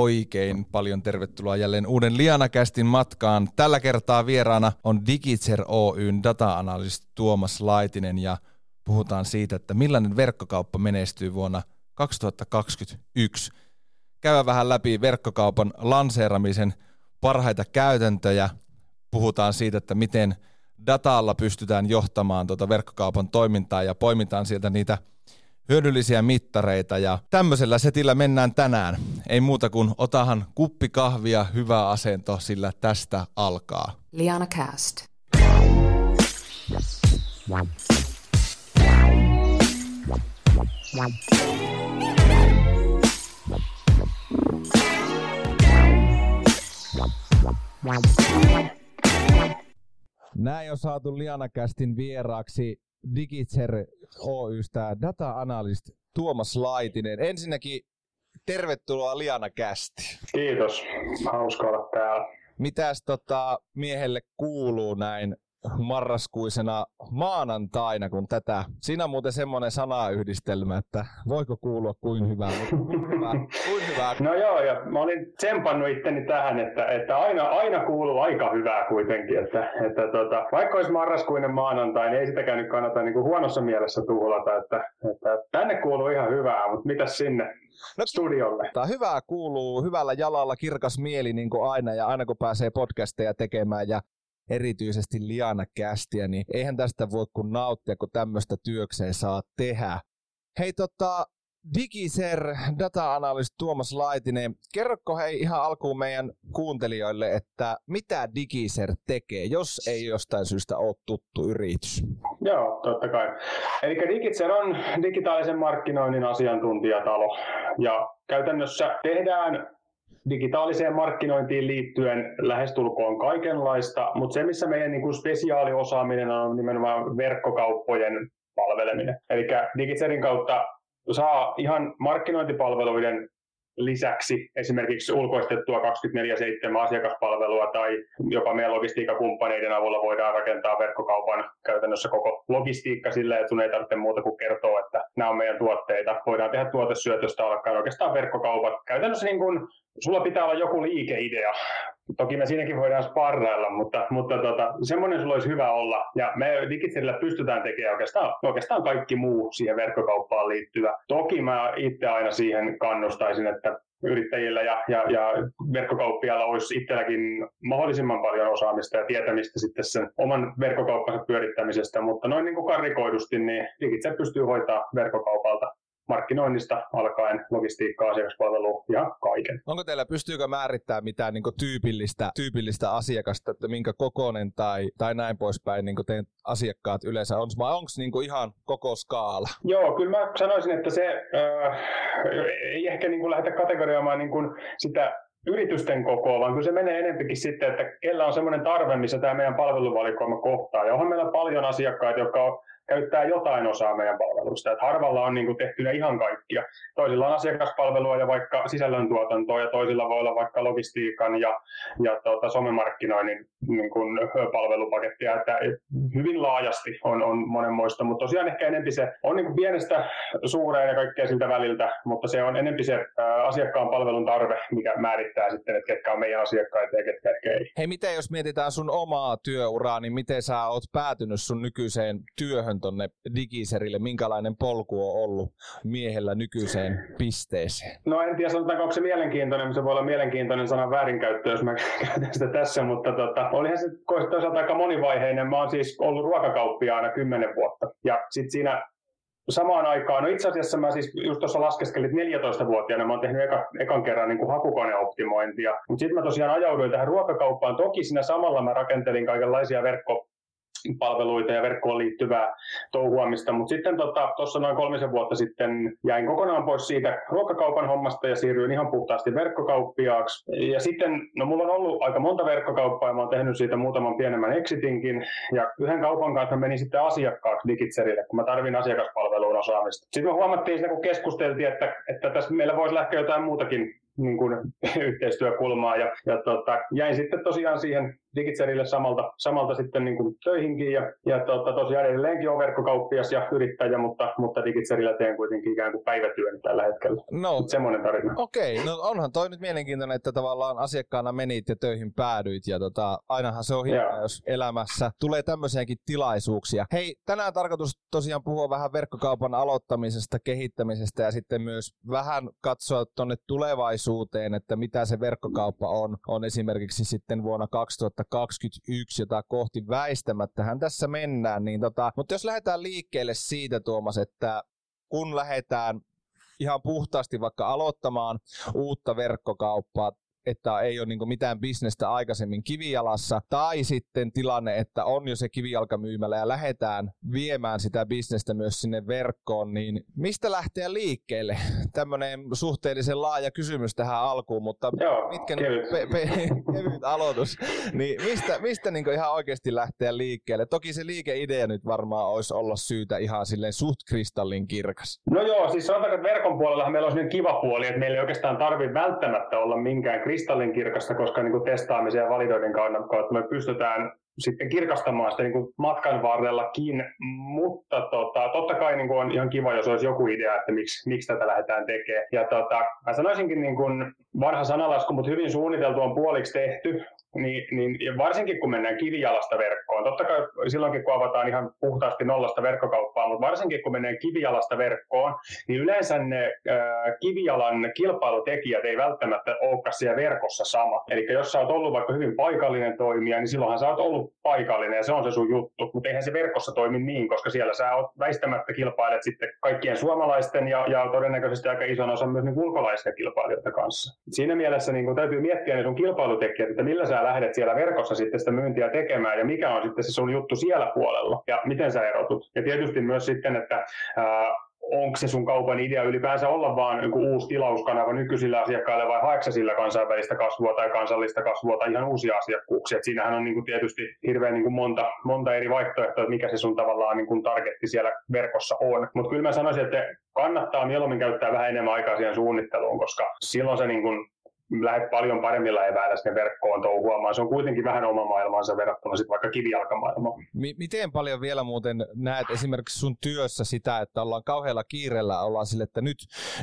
oikein paljon tervetuloa jälleen uuden Lianakästin matkaan. Tällä kertaa vieraana on Digitser Oyn data-analysti Tuomas Laitinen ja puhutaan siitä, että millainen verkkokauppa menestyy vuonna 2021. Käydään vähän läpi verkkokaupan lanseeramisen parhaita käytäntöjä. Puhutaan siitä, että miten datalla pystytään johtamaan tuota verkkokaupan toimintaa ja poimitaan sieltä niitä – hyödyllisiä mittareita ja tämmöisellä setillä mennään tänään. Ei muuta kuin otahan kuppi kahvia, hyvä asento, sillä tästä alkaa. Liana Cast. Näin on saatu Lianakästin vieraaksi Digitser Oystä data analyst Tuomas Laitinen. Ensinnäkin tervetuloa Liana Kästi. Kiitos, hauska olla täällä. Mitäs tota miehelle kuuluu näin marraskuisena maanantaina, kun tätä, siinä on muuten semmoinen sanayhdistelmä, että voiko kuulua kuin hyvää, mutta kuin hyvää, kuin hyvää. No joo, ja mä olin tsempannut itteni tähän, että, että aina, aina kuuluu aika hyvää kuitenkin, että, että tota, vaikka olisi marraskuinen maanantai, niin ei sitäkään nyt kannata niin kuin huonossa mielessä tuhlata, että, että tänne kuuluu ihan hyvää, mutta mitäs sinne? No, studiolle. Tämä hyvää kuuluu, hyvällä jalalla kirkas mieli niin kuin aina ja aina kun pääsee podcasteja tekemään ja erityisesti Liana Kästiä, niin eihän tästä voi kun nauttia, kun tämmöistä työkseen saa tehdä. Hei tota, Digiser data analyst Tuomas Laitinen, kerrokko hei ihan alkuun meidän kuuntelijoille, että mitä Digiser tekee, jos ei jostain syystä ole tuttu yritys? Joo, totta kai. Eli Digiser on digitaalisen markkinoinnin asiantuntijatalo ja käytännössä tehdään digitaaliseen markkinointiin liittyen lähestulkoon kaikenlaista, mutta se, missä meidän niin kuin spesiaaliosaaminen on nimenomaan verkkokauppojen palveleminen. Eli Digitserin kautta saa ihan markkinointipalveluiden lisäksi esimerkiksi ulkoistettua 24-7 asiakaspalvelua tai jopa meidän logistiikkakumppaneiden avulla voidaan rakentaa verkkokaupan käytännössä koko logistiikka sillä, että sun ei tarvitse muuta kuin kertoa, että nämä on meidän tuotteita. Voidaan tehdä tuotesyötöstä alkaen oikeastaan verkkokaupat. Käytännössä niin kuin, sulla pitää olla joku liikeidea. Toki me siinäkin voidaan sparrailla, mutta, mutta tota, semmoinen sulla olisi hyvä olla. Ja me Digitserillä pystytään tekemään oikeastaan, oikeastaan kaikki muu siihen verkkokauppaan liittyvä. Toki mä itse aina siihen kannustaisin, että yrittäjillä ja, ja, ja verkkokauppialla olisi itselläkin mahdollisimman paljon osaamista ja tietämistä sitten sen oman verkkokauppansa pyörittämisestä, mutta noin niin kuin karikoidusti, niin Digitser pystyy hoitaa verkkokaupalta markkinoinnista alkaen logistiikkaa, asiakaspalvelua ja kaiken. Onko teillä, pystyykö määrittämään mitään niin tyypillistä, tyypillistä asiakasta, että minkä kokonen tai, tai näin poispäin niin teidän asiakkaat yleensä on, vai onko niin ihan koko skaala? Joo, kyllä mä sanoisin, että se äh, ei ehkä niin lähdetä kategorioimaan niin sitä yritysten kokoa, vaan kyllä se menee enempikin sitten, että kellä on semmoinen tarve, missä tämä meidän palveluvalikoima kohtaa. Ja onhan meillä paljon asiakkaita, jotka on käyttää jotain osaa meidän palveluista. Että harvalla on niin tehtynä ihan kaikkia. Toisilla on asiakaspalvelua ja vaikka sisällöntuotantoa ja toisilla voi olla vaikka logistiikan ja, ja tuota, somemarkkinoinnin niin kuin palvelupakettia. Että hyvin laajasti on, on monenmoista, mutta tosiaan ehkä enempi se on niin pienestä suureen ja kaikkea siltä väliltä, mutta se on enempi se asiakkaan palvelun tarve, mikä määrittää sitten, että ketkä on meidän asiakkaita ja ketkä ei. Hei, miten jos mietitään sun omaa työuraa, niin miten sä oot päätynyt sun nykyiseen työhön tonne Digiserille, minkälainen polku on ollut miehellä nykyiseen pisteeseen? No en tiedä, sanotaanko onko se mielenkiintoinen, mutta se voi olla mielenkiintoinen sanan väärinkäyttö, jos mä käytän sitä tässä, mutta tota, olihan se toisaalta aika monivaiheinen. Mä oon siis ollut ruokakauppiaana kymmenen vuotta. Ja sitten siinä samaan aikaan, no itse asiassa mä siis just tuossa laskeskelin, että 14-vuotiaana mä oon tehnyt eka, ekan kerran niin kuin hakukoneoptimointia, mutta sitten mä tosiaan ajauduin tähän ruokakauppaan. Toki siinä samalla mä rakentelin kaikenlaisia verkko, palveluita ja verkkoon liittyvää touhuamista, mutta sitten tuossa tota, noin kolmisen vuotta sitten jäin kokonaan pois siitä ruokakaupan hommasta ja siirryin ihan puhtaasti verkkokauppiaaksi. Ja sitten, no mulla on ollut aika monta verkkokauppaa ja mä oon tehnyt siitä muutaman pienemmän exitinkin ja yhden kaupan kanssa menin sitten asiakkaaksi Digitserille, kun mä tarvin asiakaspalveluun osaamista. Sitten me huomattiin siinä, kun keskusteltiin, että, että tässä meillä voisi lähteä jotain muutakin niin kuin, yhteistyökulmaa ja, ja tota, jäin sitten tosiaan siihen Digitserille samalta, samalta sitten niin kuin töihinkin ja, ja tota, tosiaan edelleenkin on verkkokauppias ja yrittäjä, mutta, mutta Digitserillä teen kuitenkin ikään kuin päivätyön tällä hetkellä. No, semmoinen tarina. Okei, okay, no onhan toi nyt mielenkiintoinen, että tavallaan asiakkaana menit ja töihin päädyit ja tota, ainahan se on hienoa, jos elämässä tulee tämmöisiäkin tilaisuuksia. Hei, tänään tarkoitus tosiaan puhua vähän verkkokaupan aloittamisesta, kehittämisestä ja sitten myös vähän katsoa tuonne tulevaisuuteen, että mitä se verkkokauppa on, on esimerkiksi sitten vuonna 2021, jota kohti väistämättähän tässä mennään. Niin tota, mutta jos lähdetään liikkeelle siitä Tuomas, että kun lähdetään ihan puhtaasti vaikka aloittamaan uutta verkkokauppaa että ei ole niin mitään bisnestä aikaisemmin kivijalassa, tai sitten tilanne, että on jo se kivijalkamyymälä ja lähdetään viemään sitä bisnestä myös sinne verkkoon, niin mistä lähteä liikkeelle? Tämmöinen suhteellisen laaja kysymys tähän alkuun, mutta Joo, mitkä kevyt. Pe- pe- kevyt aloitus, niin mistä, mistä niin ihan oikeasti lähteä liikkeelle? Toki se liikeidea nyt varmaan olisi olla syytä ihan silleen suht kristallin kirkas. No joo, siis sanotaanko, että verkon puolella meillä olisi niin kiva puoli, että meillä ei oikeastaan tarvitse välttämättä olla minkään kristallinkirkasta, koska niin kuin testaamisen ja validoinnin kautta me pystytään sitten kirkastamaan sitä niin kuin matkan varrellakin, mutta tota, totta kai niin kuin on ihan kiva, jos olisi joku idea, että miksi, miksi tätä lähdetään tekemään. Ja tota, mä sanoisinkin niin kuin vanha sanalasku, mutta hyvin suunniteltu on puoliksi tehty, niin, niin varsinkin kun mennään kivijalasta verkkoon, totta kai silloinkin kun avataan ihan puhtaasti nollasta verkkokauppaa, mutta varsinkin kun mennään kivijalasta verkkoon, niin yleensä ne äh, kivijalan kilpailutekijät ei välttämättä olekaan siellä verkossa sama. Eli jos sä oot ollut vaikka hyvin paikallinen toimija, niin silloinhan sä oot ollut paikallinen ja se on se sun juttu, mutta eihän se verkossa toimi niin, koska siellä sä oot väistämättä kilpailet sitten kaikkien suomalaisten ja, ja todennäköisesti aika ison osan myös niin ulkolaisten kilpailijoiden kanssa. Siinä mielessä niin kun täytyy miettiä ne sun kilpailutekijät, että millä sä lähdet siellä verkossa sitten sitä myyntiä tekemään ja mikä on sitten se sun juttu siellä puolella ja miten sä erotut. Ja tietysti myös sitten, että ää, onko se sun kaupan idea ylipäänsä olla vaan joku uusi tilauskanava nykyisillä asiakkailla vai haeksa sillä kansainvälistä kasvua tai kansallista kasvua tai ihan uusia asiakkuuksia. Et siinähän on niin kuin tietysti hirveän niin kuin monta, monta eri vaihtoehtoa, että mikä se sun tavallaan niin kuin targetti siellä verkossa on. Mutta kyllä mä sanoisin, että kannattaa mieluummin käyttää vähän enemmän aikaa siihen suunnitteluun, koska silloin se niin lähdet paljon paremmilla eväillä sinne verkkoon touhuamaan. Se on kuitenkin vähän oma maailmansa verrattuna sitten vaikka kivijalkamaailmaan. M- miten paljon vielä muuten näet esimerkiksi sun työssä sitä, että ollaan kauhealla kiireellä, ollaan sille, että nyt,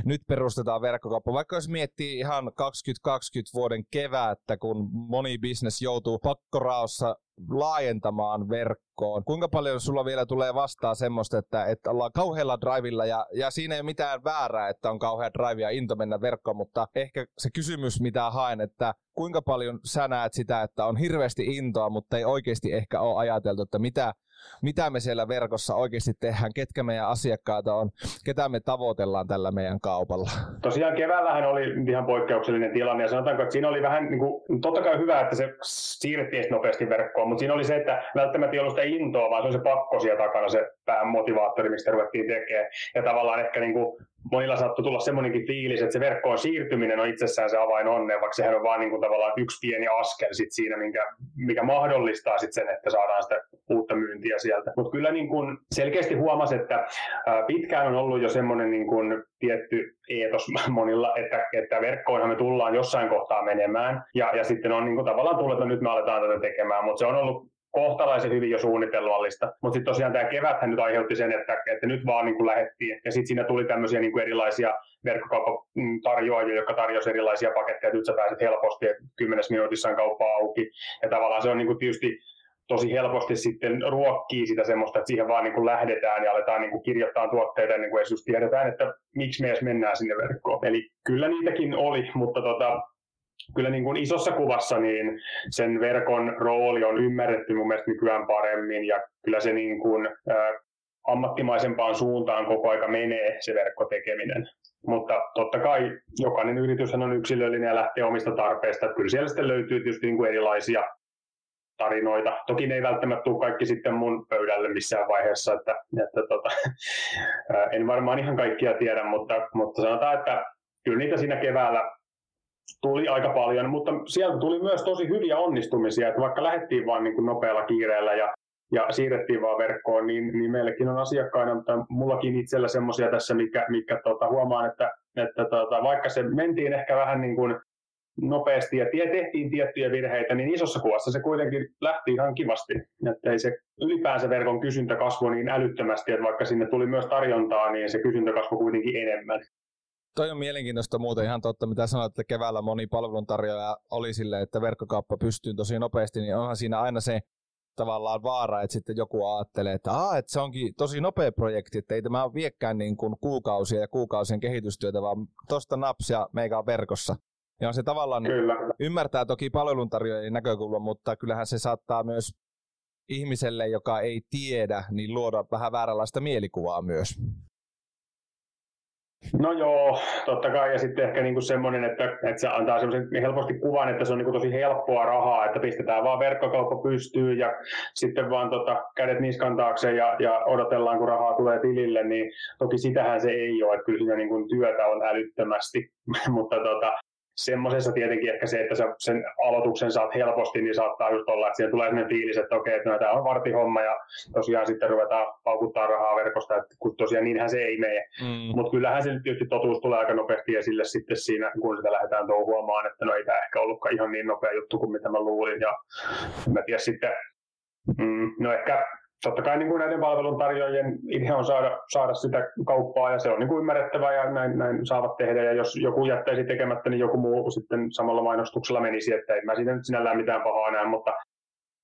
nyt perustetaan verkkokauppa. Vaikka jos miettii ihan 2020 vuoden kevättä, kun moni bisnes joutuu pakkoraossa laajentamaan verkkoon. Kuinka paljon sulla vielä tulee vastaan semmoista, että, että ollaan kauhealla drivilla ja, ja siinä ei ole mitään väärää, että on kauhea drive ja into mennä verkkoon, mutta ehkä se kysymys, mitä haen, että kuinka paljon sä näet sitä, että on hirveästi intoa, mutta ei oikeasti ehkä ole ajateltu, että mitä, mitä me siellä verkossa oikeasti tehdään, ketkä meidän asiakkaita on, ketä me tavoitellaan tällä meidän kaupalla. Tosiaan keväällähän oli ihan poikkeuksellinen tilanne ja sanotaanko, että siinä oli vähän, niin kuin, totta kai hyvä, että se siirrettiin nopeasti verkkoon, mutta siinä oli se, että välttämättä ei ollut sitä intoa, vaan se on se pakko siellä takana, se päämotivaattori, mistä ruvettiin tekemään. Ja tavallaan ehkä niin kuin monilla saattoi tulla semmoinenkin fiilis, että se verkkoon siirtyminen on itsessään se avain onneen, vaikka sehän on vaan niin kuin tavallaan yksi pieni askel sit siinä, minkä, mikä mahdollistaa sit sen, että saadaan sitä uutta myyntiä sieltä. Mutta kyllä niin kuin selkeästi huomasi, että pitkään on ollut jo semmoinen niin kuin tietty eetos monilla, että, että verkkoonhan me tullaan jossain kohtaa menemään, ja, ja sitten on niin kuin tavallaan tullut, että nyt me aletaan tätä tekemään, mutta se on ollut kohtalaisen hyvin jo suunnitelluallista. Mutta sitten tosiaan tämä keväthän nyt aiheutti sen, että, että nyt vaan niin kuin lähettiin. Ja sitten siinä tuli tämmöisiä niin kuin erilaisia verkkokauppatarjoajia, jotka tarjosi erilaisia paketteja, että nyt sä pääset helposti, että kymmenes minuutissa on kauppa auki. Ja tavallaan se on niin kuin tietysti tosi helposti sitten ruokkii sitä semmoista, että siihen vaan niin kuin lähdetään ja aletaan niin kuin kirjoittaa tuotteita ennen kuin just tiedetään, että miksi me edes mennään sinne verkkoon. Eli kyllä niitäkin oli, mutta tota, kyllä niin kuin isossa kuvassa niin sen verkon rooli on ymmärretty mun mielestä nykyään paremmin ja kyllä se niin kuin, ä, ammattimaisempaan suuntaan koko aika menee se verkkotekeminen. Mutta totta kai jokainen yritys on yksilöllinen ja lähtee omista tarpeista. Kyllä siellä sitten löytyy tietysti niin kuin erilaisia tarinoita. Toki ne ei välttämättä tule kaikki sitten mun pöydälle missään vaiheessa, että, että tota, en varmaan ihan kaikkia tiedä, mutta, mutta sanotaan, että kyllä niitä siinä keväällä tuli aika paljon, mutta sieltä tuli myös tosi hyviä onnistumisia, että vaikka lähdettiin vain niin kuin nopealla kiireellä ja, ja siirrettiin vaan verkkoon, niin, niin meillekin on asiakkaina, mutta mullakin itsellä semmoisia tässä, mikä, mikä tota, huomaan, että että tota, vaikka se mentiin ehkä vähän niin kuin nopeasti ja tehtiin tiettyjä virheitä, niin isossa kuvassa se kuitenkin lähti ihan kivasti. Että ei se ylipäänsä verkon kysyntä kasvoi niin älyttömästi, että vaikka sinne tuli myös tarjontaa, niin se kysyntä kasvoi kuitenkin enemmän. Toi on mielenkiintoista muuten ihan totta, mitä sanoit, että keväällä moni palveluntarjoaja oli silleen, että verkkokauppa pystyy tosi nopeasti, niin onhan siinä aina se tavallaan vaara, että sitten joku ajattelee, että, Aa, että se onkin tosi nopea projekti, että ei tämä ole viekkään niin kuin kuukausia ja kuukausien kehitystyötä, vaan tuosta napsia meikä on verkossa. Ja on se tavallaan, Kyllä. ymmärtää toki palveluntarjoajien näkökulman, mutta kyllähän se saattaa myös ihmiselle, joka ei tiedä, niin luoda vähän vääränlaista mielikuvaa myös. No joo, totta kai. Ja sitten ehkä niinku semmoinen, että, että se antaa semmoisen helposti kuvan, että se on niinku tosi helppoa rahaa, että pistetään vaan verkkokauppa pystyy ja sitten vaan tota, kädet niskan taakse ja, ja odotellaan, kun rahaa tulee tilille, niin toki sitähän se ei ole. Että kyllä siinä niinku työtä on älyttömästi, mutta tota, semmoisessa tietenkin ehkä se, että sä sen aloituksen saat helposti, niin saattaa just olla, että siihen tulee sellainen fiilis, että okei, että no, tämä on vartihomma ja tosiaan sitten ruvetaan paukuttaa rahaa verkosta, että kun tosiaan niinhän se ei mene. Mm. Mutta kyllähän se tietysti totuus tulee aika nopeasti esille sitten siinä, kun sitä lähdetään touhuamaan, että no ei tämä ehkä ollutkaan ihan niin nopea juttu kuin mitä mä luulin. Ja mä tiedän sitten, mm, no ehkä totta kai niin kuin näiden palveluntarjoajien idea on saada, saada sitä kauppaa ja se on niin kuin ymmärrettävää ja näin, näin saavat tehdä ja jos joku jättäisi tekemättä, niin joku muu sitten samalla mainostuksella menisi, että ei mä siinä nyt sinällään mitään pahaa näe, mutta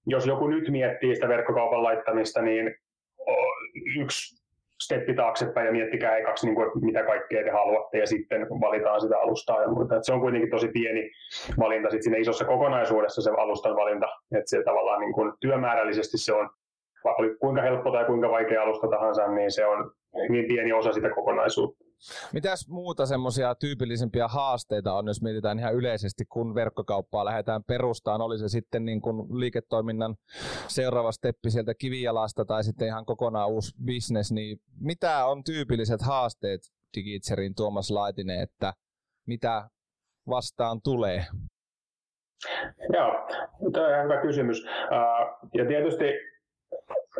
jos joku nyt miettii sitä verkkokaupan laittamista, niin yksi steppi taaksepäin ja miettikää ekaksi, niin kuin, mitä kaikkea te haluatte ja sitten valitaan sitä alustaa ja muuta. se on kuitenkin tosi pieni valinta sitten siinä isossa kokonaisuudessa se alustan valinta, että se tavallaan niin kuin, työmäärällisesti se on oli kuinka helppo tai kuinka vaikea alusta tahansa, niin se on hyvin pieni osa sitä kokonaisuutta. Mitäs muuta semmoisia tyypillisimpiä haasteita on, jos mietitään ihan yleisesti, kun verkkokauppaa lähdetään perustaan, oli se sitten niin kuin liiketoiminnan seuraava steppi sieltä kivijalasta tai sitten ihan kokonaan uusi business, niin mitä on tyypilliset haasteet Digitserin Tuomas Laitinen, että mitä vastaan tulee? Joo, tämä on hyvä kysymys. Ja tietysti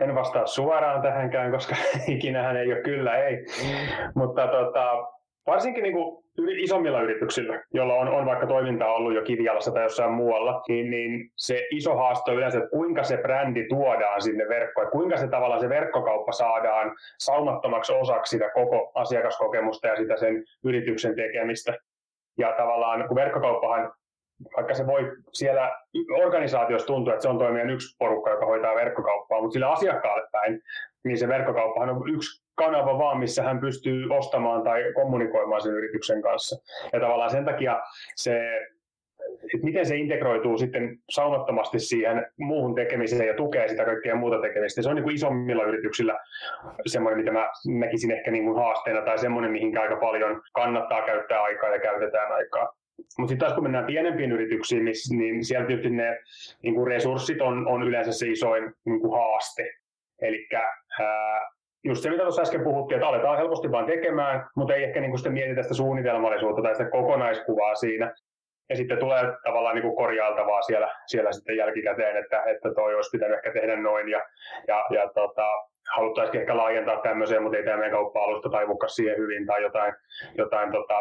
en vastaa suoraan tähänkään, koska ikinähän ei ole kyllä ei. Mm. Mutta tota, varsinkin niin kuin isommilla yrityksillä, joilla on, on vaikka toimintaa ollut jo kivialassa tai jossain muualla, niin, niin se iso haaste on yleensä, että kuinka se brändi tuodaan sinne verkkoon, kuinka se tavallaan se verkkokauppa saadaan saumattomaksi osaksi sitä koko asiakaskokemusta ja sitä sen yrityksen tekemistä. Ja tavallaan, kun verkkokauppahan vaikka se voi siellä organisaatiossa tuntua, että se on toimijan yksi porukka, joka hoitaa verkkokauppaa, mutta sillä asiakkaalle päin, niin se verkkokauppahan on yksi kanava vaan, missä hän pystyy ostamaan tai kommunikoimaan sen yrityksen kanssa. Ja tavallaan sen takia se, että miten se integroituu sitten saunottomasti siihen muuhun tekemiseen ja tukee sitä kaikkea muuta tekemistä. Se on niin kuin isommilla yrityksillä semmoinen, mitä mä näkisin ehkä niin kuin haasteena tai semmoinen, mihin aika paljon kannattaa käyttää aikaa ja käytetään aikaa. Mutta sitten taas kun mennään pienempiin yrityksiin, niin, niin siellä tietysti ne niin kuin resurssit on, on yleensä se isoin niin kuin haaste. Eli just se, mitä tuossa äsken puhuttiin, että aletaan helposti vaan tekemään, mutta ei ehkä niin kuin sitten mietitä sitä suunnitelmallisuutta tai sitä kokonaiskuvaa siinä. Ja sitten tulee tavallaan niin kuin korjailtavaa siellä, siellä sitten jälkikäteen, että, että toi olisi pitänyt ehkä tehdä noin. Ja, ja, ja tota, haluttaisiin ehkä laajentaa tämmöiseen, mutta ei tämä meidän kauppa-alusta taivukaan siihen hyvin tai jotain, jotain tota,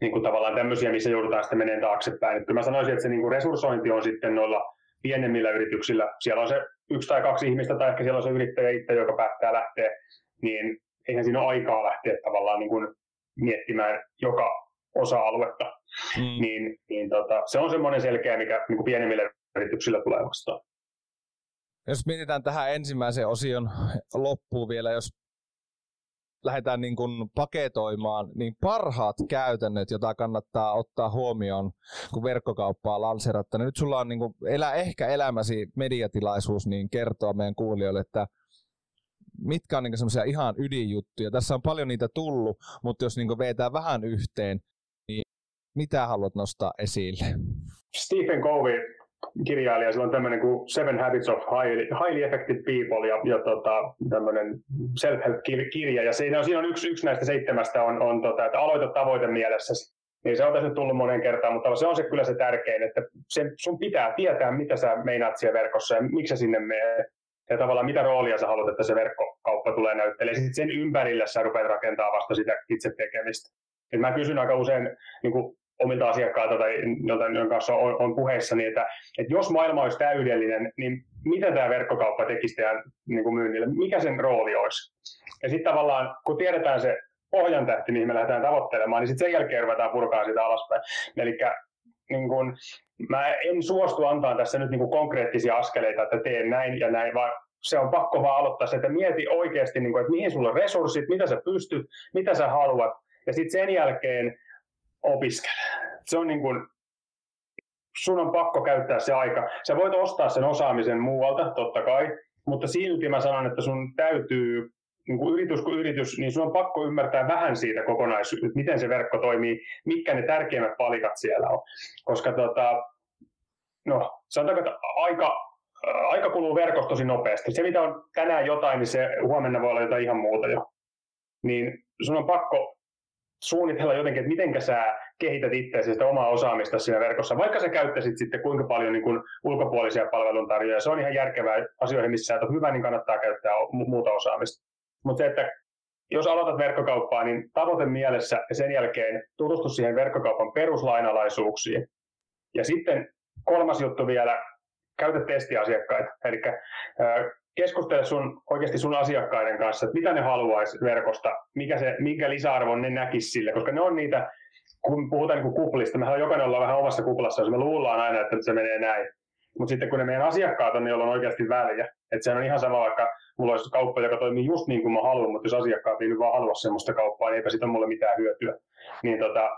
niin kuin tavallaan tämmöisiä, missä joudutaan sitten menemään taaksepäin. Että mä sanoisin, että se niin kuin resurssointi on sitten noilla pienemmillä yrityksillä. Siellä on se yksi tai kaksi ihmistä, tai ehkä siellä on se yrittäjä itse, joka päättää lähteä, niin eihän siinä ole aikaa lähteä tavallaan niin kuin miettimään joka osa-aluetta. Mm. Niin, niin tota, se on semmoinen selkeä, mikä niin kuin pienemmillä yrityksillä tulee vastaan. Jos mietitään tähän ensimmäisen osion loppuun vielä, jos lähdetään niin kuin paketoimaan, niin parhaat käytännöt, joita kannattaa ottaa huomioon, kun verkkokauppaa lanseeratta. Nyt sulla on niin kuin elä, ehkä elämäsi mediatilaisuus niin kertoa meidän kuulijoille, että mitkä on niin semmoisia ihan ydinjuttuja. Tässä on paljon niitä tullut, mutta jos niin vetää vähän yhteen, niin mitä haluat nostaa esille? Stephen Covey kirjailija, sillä on tämmöinen kuin Seven Habits of Highly, highly Effective People ja, ja tota, tämmöinen self-help-kirja. Ja siinä on, siinä on yksi, yksi näistä seitsemästä on, on tota, että aloita tavoite mielessäsi. Niin se on tässä tullut monen kertaan, mutta se on se kyllä se tärkein, että sen, sun pitää tietää, mitä sä meinaat siellä verkossa ja miksi sä sinne menee. Ja tavallaan mitä roolia sä haluat, että se verkkokauppa tulee näyttelemään. Sitten sen ympärille sä rupeat rakentamaan vasta sitä itse tekemistä. Et mä kysyn aika usein niin kuin omilta asiakkailta tai joiden kanssa on, on puheissa, niin että, että jos maailma olisi täydellinen, niin mitä tämä verkkokauppa tekisi teidän niin kuin myynnille? Mikä sen rooli olisi? Ja sitten tavallaan, kun tiedetään se pohjantähti, mihin me lähdetään tavoittelemaan, niin sitten sen jälkeen ruvetaan purkaa sitä alaspäin. Eli niin kun, mä en suostu antaa tässä nyt niin kuin konkreettisia askeleita, että teen näin ja näin, vaan se on pakko vaan aloittaa se, että mieti oikeasti, niin kuin, että mihin sulla on resurssit, mitä sä pystyt, mitä sä haluat, ja sitten sen jälkeen opiskele. Se on niin kuin, sun on pakko käyttää se aika. Sä voit ostaa sen osaamisen muualta, totta kai, mutta silti mä sanon, että sun täytyy niin kuin yritys kuin yritys, niin sun on pakko ymmärtää vähän siitä kokonaisuudesta, miten se verkko toimii, mitkä ne tärkeimmät palikat siellä on. Koska tota, no, sanotaanko, että aika, aika kuluu verkossa tosi nopeasti. Se, mitä on tänään jotain, niin se huomenna voi olla jotain ihan muuta jo. Niin sun on pakko suunnitella jotenkin, että miten sä kehität itseäsi sitä omaa osaamista siinä verkossa, vaikka sä käyttäisit sitten kuinka paljon niin kuin ulkopuolisia palveluntarjoajia. Se on ihan järkevää asioihin, missä sä et ole hyvä, niin kannattaa käyttää muuta osaamista. Mutta se, että jos aloitat verkkokauppaa, niin tavoite mielessä ja sen jälkeen tutustu siihen verkkokaupan peruslainalaisuuksiin. Ja sitten kolmas juttu vielä, käytä testiasiakkaita. Eli keskustele sun, oikeasti sun asiakkaiden kanssa, että mitä ne haluaisi verkosta, mikä, se, minkä lisäarvon ne näkisi sille, koska ne on niitä, kun puhutaan niin kuplista, mehän jokainen ollaan vähän omassa kuplassa, jos me luullaan aina, että se menee näin. Mutta sitten kun ne meidän asiakkaat on, niin on oikeasti väliä. Että se on ihan sama, vaikka mulla olisi kauppa, joka toimii just niin kuin mä haluan, mutta jos asiakkaat ei nyt vaan halua sellaista kauppaa, niin eipä siitä mulle mitään hyötyä. Niin tota,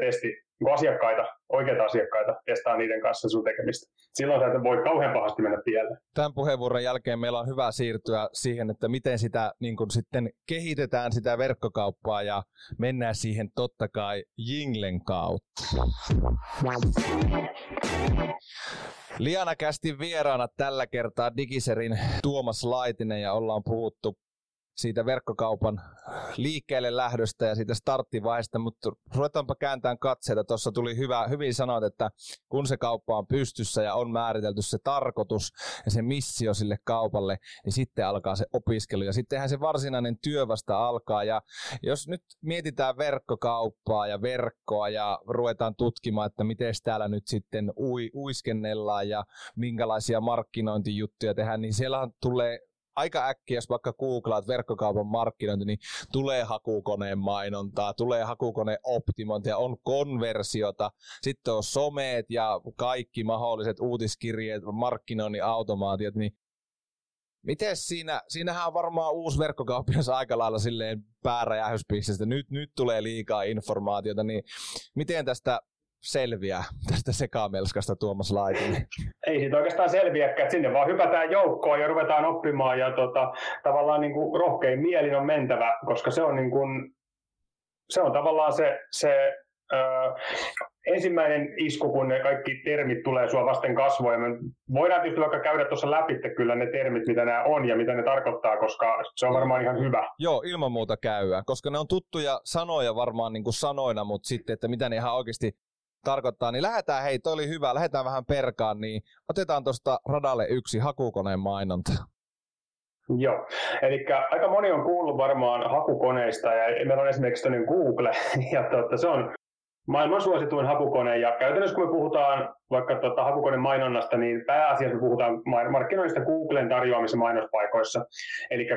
testi niin asiakkaita, oikeita asiakkaita, testaa niiden kanssa sun tekemistä. Silloin sä et voi kauhean pahasti mennä pieleen. Tämän puheenvuoron jälkeen meillä on hyvä siirtyä siihen, että miten sitä niin kun sitten kehitetään sitä verkkokauppaa ja mennään siihen totta kai Jinglen kautta. Liana kästi vieraana tällä kertaa Digiserin Tuomas Laitinen ja ollaan puhuttu siitä verkkokaupan liikkeelle lähdöstä ja siitä starttivaiheesta, mutta ruvetaanpa kääntämään katseita. Tuossa tuli hyvä, hyvin sanoa, että kun se kauppa on pystyssä ja on määritelty se tarkoitus ja se missio sille kaupalle, niin sitten alkaa se opiskelu ja sittenhän se varsinainen työ vasta alkaa. Ja jos nyt mietitään verkkokauppaa ja verkkoa ja ruvetaan tutkimaan, että miten täällä nyt sitten ui, uiskennellaan ja minkälaisia markkinointijuttuja tehdään, niin siellä tulee aika äkkiä, jos vaikka googlaat verkkokaupan markkinointi, niin tulee hakukoneen mainontaa, tulee hakukoneen optimointia, on konversiota, sitten on someet ja kaikki mahdolliset uutiskirjeet, markkinoinnin automaatiot, niin Miten siinä, siinähän on varmaan uusi verkkokauppias aika lailla silleen pääräjähyspisteestä, nyt, nyt tulee liikaa informaatiota, niin miten tästä selviää tästä sekamelskasta Tuomas Laitinen? Ei siitä oikeastaan selviäkään, sinne vaan hypätään joukkoon ja ruvetaan oppimaan ja tota, tavallaan niin kuin rohkein mielin on mentävä, koska se on, niin kuin, se on tavallaan se, se ö, ensimmäinen isku, kun ne kaikki termit tulee sua vasten kasvoja. Me voidaan tietysti vaikka käydä tuossa läpi kyllä ne termit, mitä nämä on ja mitä ne tarkoittaa, koska se on varmaan ihan hyvä. Joo, ilman muuta käyä, koska ne on tuttuja sanoja varmaan niin kuin sanoina, mutta sitten, että mitä ne ihan oikeasti tarkoittaa, niin lähdetään, hei, toi oli hyvä, lähdetään vähän perkaan, niin otetaan tuosta radalle yksi hakukoneen mainonta. Joo, eli aika moni on kuullut varmaan hakukoneista ja meillä on esimerkiksi tämmöinen Google ja totta, se on maailman suosituin hakukone ja käytännössä kun me puhutaan vaikka tuota, hakukone mainonnasta, niin pääasiassa me puhutaan markkinoinnista Googlen tarjoamissa mainospaikoissa. Eli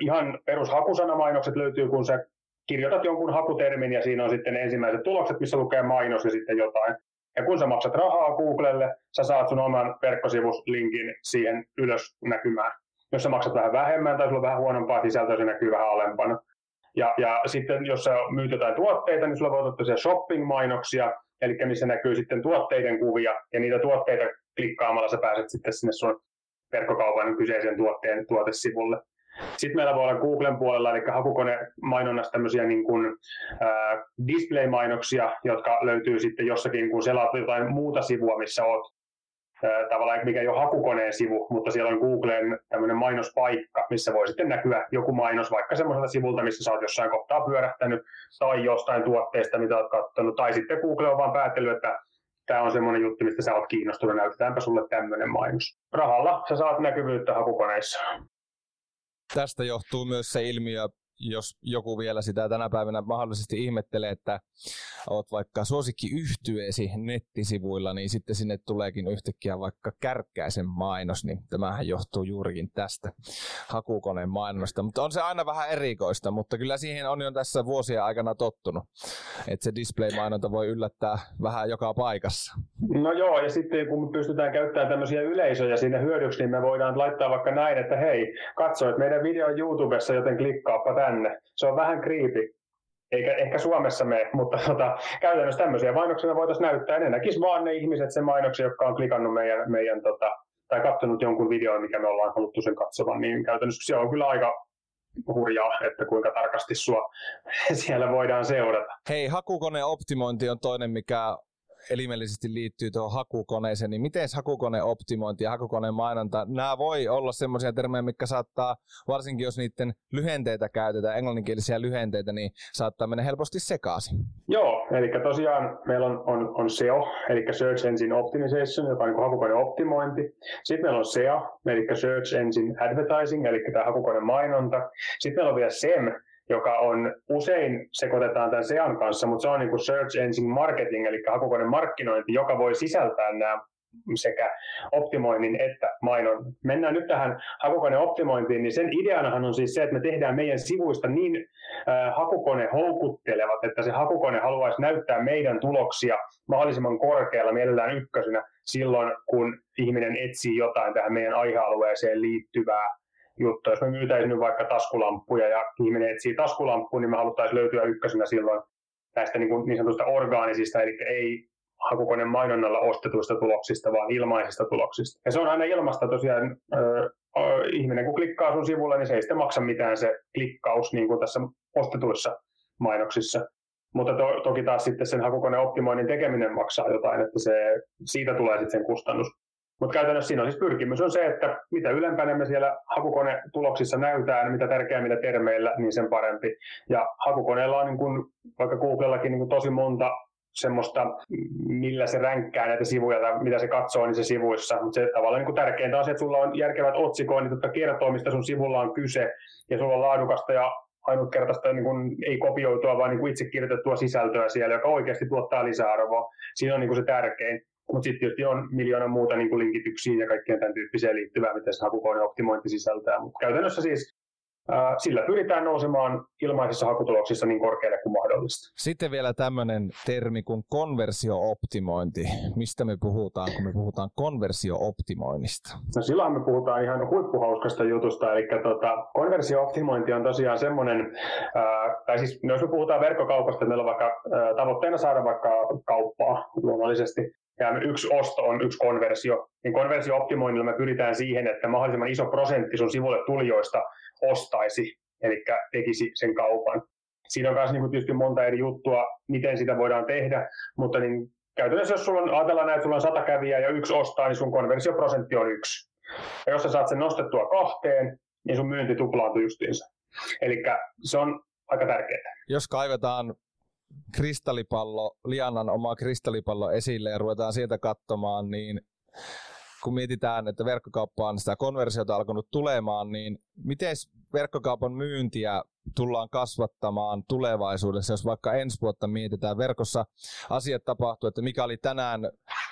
ihan perushakusanamainokset löytyy, kun sä kirjoitat jonkun hakutermin ja siinä on sitten ensimmäiset tulokset, missä lukee mainos ja sitten jotain. Ja kun sä maksat rahaa Googlelle, sä saat sun oman verkkosivuslinkin siihen ylös näkymään. Jos sä maksat vähän vähemmän tai sulla on vähän huonompaa sisältöä, se näkyy vähän alempana. Ja, ja sitten jos sä myyt jotain tuotteita, niin sulla voi ottaa shopping-mainoksia, eli missä näkyy sitten tuotteiden kuvia, ja niitä tuotteita klikkaamalla sä pääset sitten sinne sun verkkokaupan kyseisen tuotteen tuotesivulle. Sitten meillä voi olla Googlen puolella, eli hakukone-mainonnassa tämmöisiä niin kuin, äh, display-mainoksia, jotka löytyy sitten jossakin, kun selaat jotain muuta sivua, missä äh, tavallaan, mikä ei ole hakukoneen sivu, mutta siellä on Googlen tämmöinen mainospaikka, missä voi sitten näkyä joku mainos vaikka semmoiselta sivulta, missä sä oot jossain kohtaa pyörähtänyt, tai jostain tuotteesta, mitä oot katsonut, tai sitten Google on vaan päätellyt, että tämä on semmoinen juttu, mistä sä oot kiinnostunut, näytetäänpä sulle tämmöinen mainos. Rahalla sä saat näkyvyyttä hakukoneissa tästä johtuu myös se ilmiö, jos joku vielä sitä tänä päivänä mahdollisesti ihmettelee, että oot vaikka suosikki yhtyeesi nettisivuilla, niin sitten sinne tuleekin yhtäkkiä vaikka kärkkäisen mainos, niin tämähän johtuu juurikin tästä hakukoneen mainosta. Mutta on se aina vähän erikoista, mutta kyllä siihen on jo tässä vuosien aikana tottunut, että se display-mainonta voi yllättää vähän joka paikassa. No joo, ja sitten kun me pystytään käyttämään tämmöisiä yleisöjä sinne hyödyksi, niin me voidaan laittaa vaikka näin, että hei, katsoit meidän video YouTubessa, joten klikkaappa tänne. Se on vähän kriipi, eikä ehkä Suomessa mene, mutta tota, käytännössä tämmöisiä mainoksia me voitaisiin näyttää. Ne näkisi vaan ne ihmiset sen mainoksen, jotka on klikannut meidän, meidän tota, tai katsonut jonkun videon, mikä me ollaan haluttu sen katsovan, niin käytännössä se on kyllä aika hurjaa, että kuinka tarkasti sua siellä voidaan seurata. Hei, hakukone optimointi on toinen, mikä elimellisesti liittyy tuohon hakukoneeseen, niin miten hakukoneoptimointi ja hakukoneen mainonta, nämä voi olla semmoisia termejä, mitkä saattaa, varsinkin jos niiden lyhenteitä käytetään, englanninkielisiä lyhenteitä, niin saattaa mennä helposti sekaisin. Joo, eli tosiaan meillä on, on, on SEO, eli Search Engine Optimization, joka on niin hakukoneoptimointi. Sitten meillä on SEA, eli Search Engine Advertising, eli tämä hakukoneen mainonta. Sitten meillä on vielä SEM, joka on usein sekoitetaan tämän SEAN kanssa, mutta se on niin kuin Search Engine Marketing, eli hakukoneen markkinointi, joka voi sisältää nämä sekä optimoinnin että mainon. Mennään nyt tähän hakukone optimointiin, niin sen ideanahan on siis se, että me tehdään meidän sivuista niin äh, hakukone houkuttelevat, että se hakukone haluaisi näyttää meidän tuloksia mahdollisimman korkealla, mielellään ykkösenä silloin, kun ihminen etsii jotain tähän meidän aihealueeseen liittyvää juttu. Jos me myytäisiin nyt vaikka taskulamppuja ja ihminen etsii taskulamppuja, niin me haluttaisiin löytyä ykkösenä silloin näistä niin, kuin niin sanotusta orgaanisista, eli ei hakukoneen mainonnalla ostetuista tuloksista, vaan ilmaisista tuloksista. Ja se on aina ilmasta tosiaan, ö, ihminen kun klikkaa sun sivulle, niin se ei sitten maksa mitään se klikkaus, niin kuin tässä ostetuissa mainoksissa. Mutta to, toki taas sitten sen hakukoneen optimoinnin tekeminen maksaa jotain, että se, siitä tulee sitten sen kustannus. Mutta käytännössä siinä on siis pyrkimys on se, että mitä ylempänä me siellä hakukonetuloksissa näytään, mitä tärkeämmillä termeillä, niin sen parempi. Ja hakukoneella on niin kun, vaikka Googlellakin niin tosi monta semmoista, millä se ränkkää näitä sivuja tai mitä se katsoo niissä sivuissa. Mutta se tavallaan niin tärkeintä on se, että sulla on järkevät otsikoinnit, jotka kertoo, mistä sun sivulla on kyse, ja sulla on laadukasta ja ainutkertaista niin kuin, ei kopioitua, vaan niin kuin itse kirjoitettua sisältöä siellä, joka oikeasti tuottaa lisäarvoa. Siinä on niin kuin se tärkein. Mutta sitten tietysti on miljoona muuta niin kuin linkityksiin ja kaikkien tämän tyyppiseen liittyvää, mitä se hakukoneen optimointi sisältää. Mutta käytännössä siis ää, sillä pyritään nousemaan ilmaisissa hakutuloksissa niin korkealle kuin mahdollista. Sitten vielä tämmöinen termi kuin konversiooptimointi. Mistä me puhutaan, kun me puhutaan konversiooptimoinnista? No silloin me puhutaan ihan huippuhauskasta jutusta, eli tota, konversiooptimointi on tosiaan semmoinen, ää, tai siis no jos me puhutaan verkkokaupasta, meillä on vaikka ää, tavoitteena saada vaikka kauppaa luonnollisesti, ja yksi osto on yksi konversio, niin konversio-optimoinnilla me pyritään siihen, että mahdollisimman iso prosentti sun sivulle tulijoista ostaisi, eli tekisi sen kaupan. Siinä on myös niin tietysti monta eri juttua, miten sitä voidaan tehdä, mutta niin käytännössä jos sulla on, ajatellaan näin, että sulla on sata kävijää ja yksi ostaa, niin sun konversioprosentti on yksi. Ja jos sä saat sen nostettua kahteen, niin sun myynti tuplaantuu justiinsa. Eli se on aika tärkeää. Jos kaivetaan kristallipallo, Lianan oma kristallipallo esille ja ruvetaan sieltä katsomaan, niin kun mietitään, että verkkokauppa on sitä konversiota alkanut tulemaan, niin miten verkkokaupan myyntiä tullaan kasvattamaan tulevaisuudessa, jos vaikka ensi vuotta mietitään verkossa asiat tapahtuu, että mikä oli tänään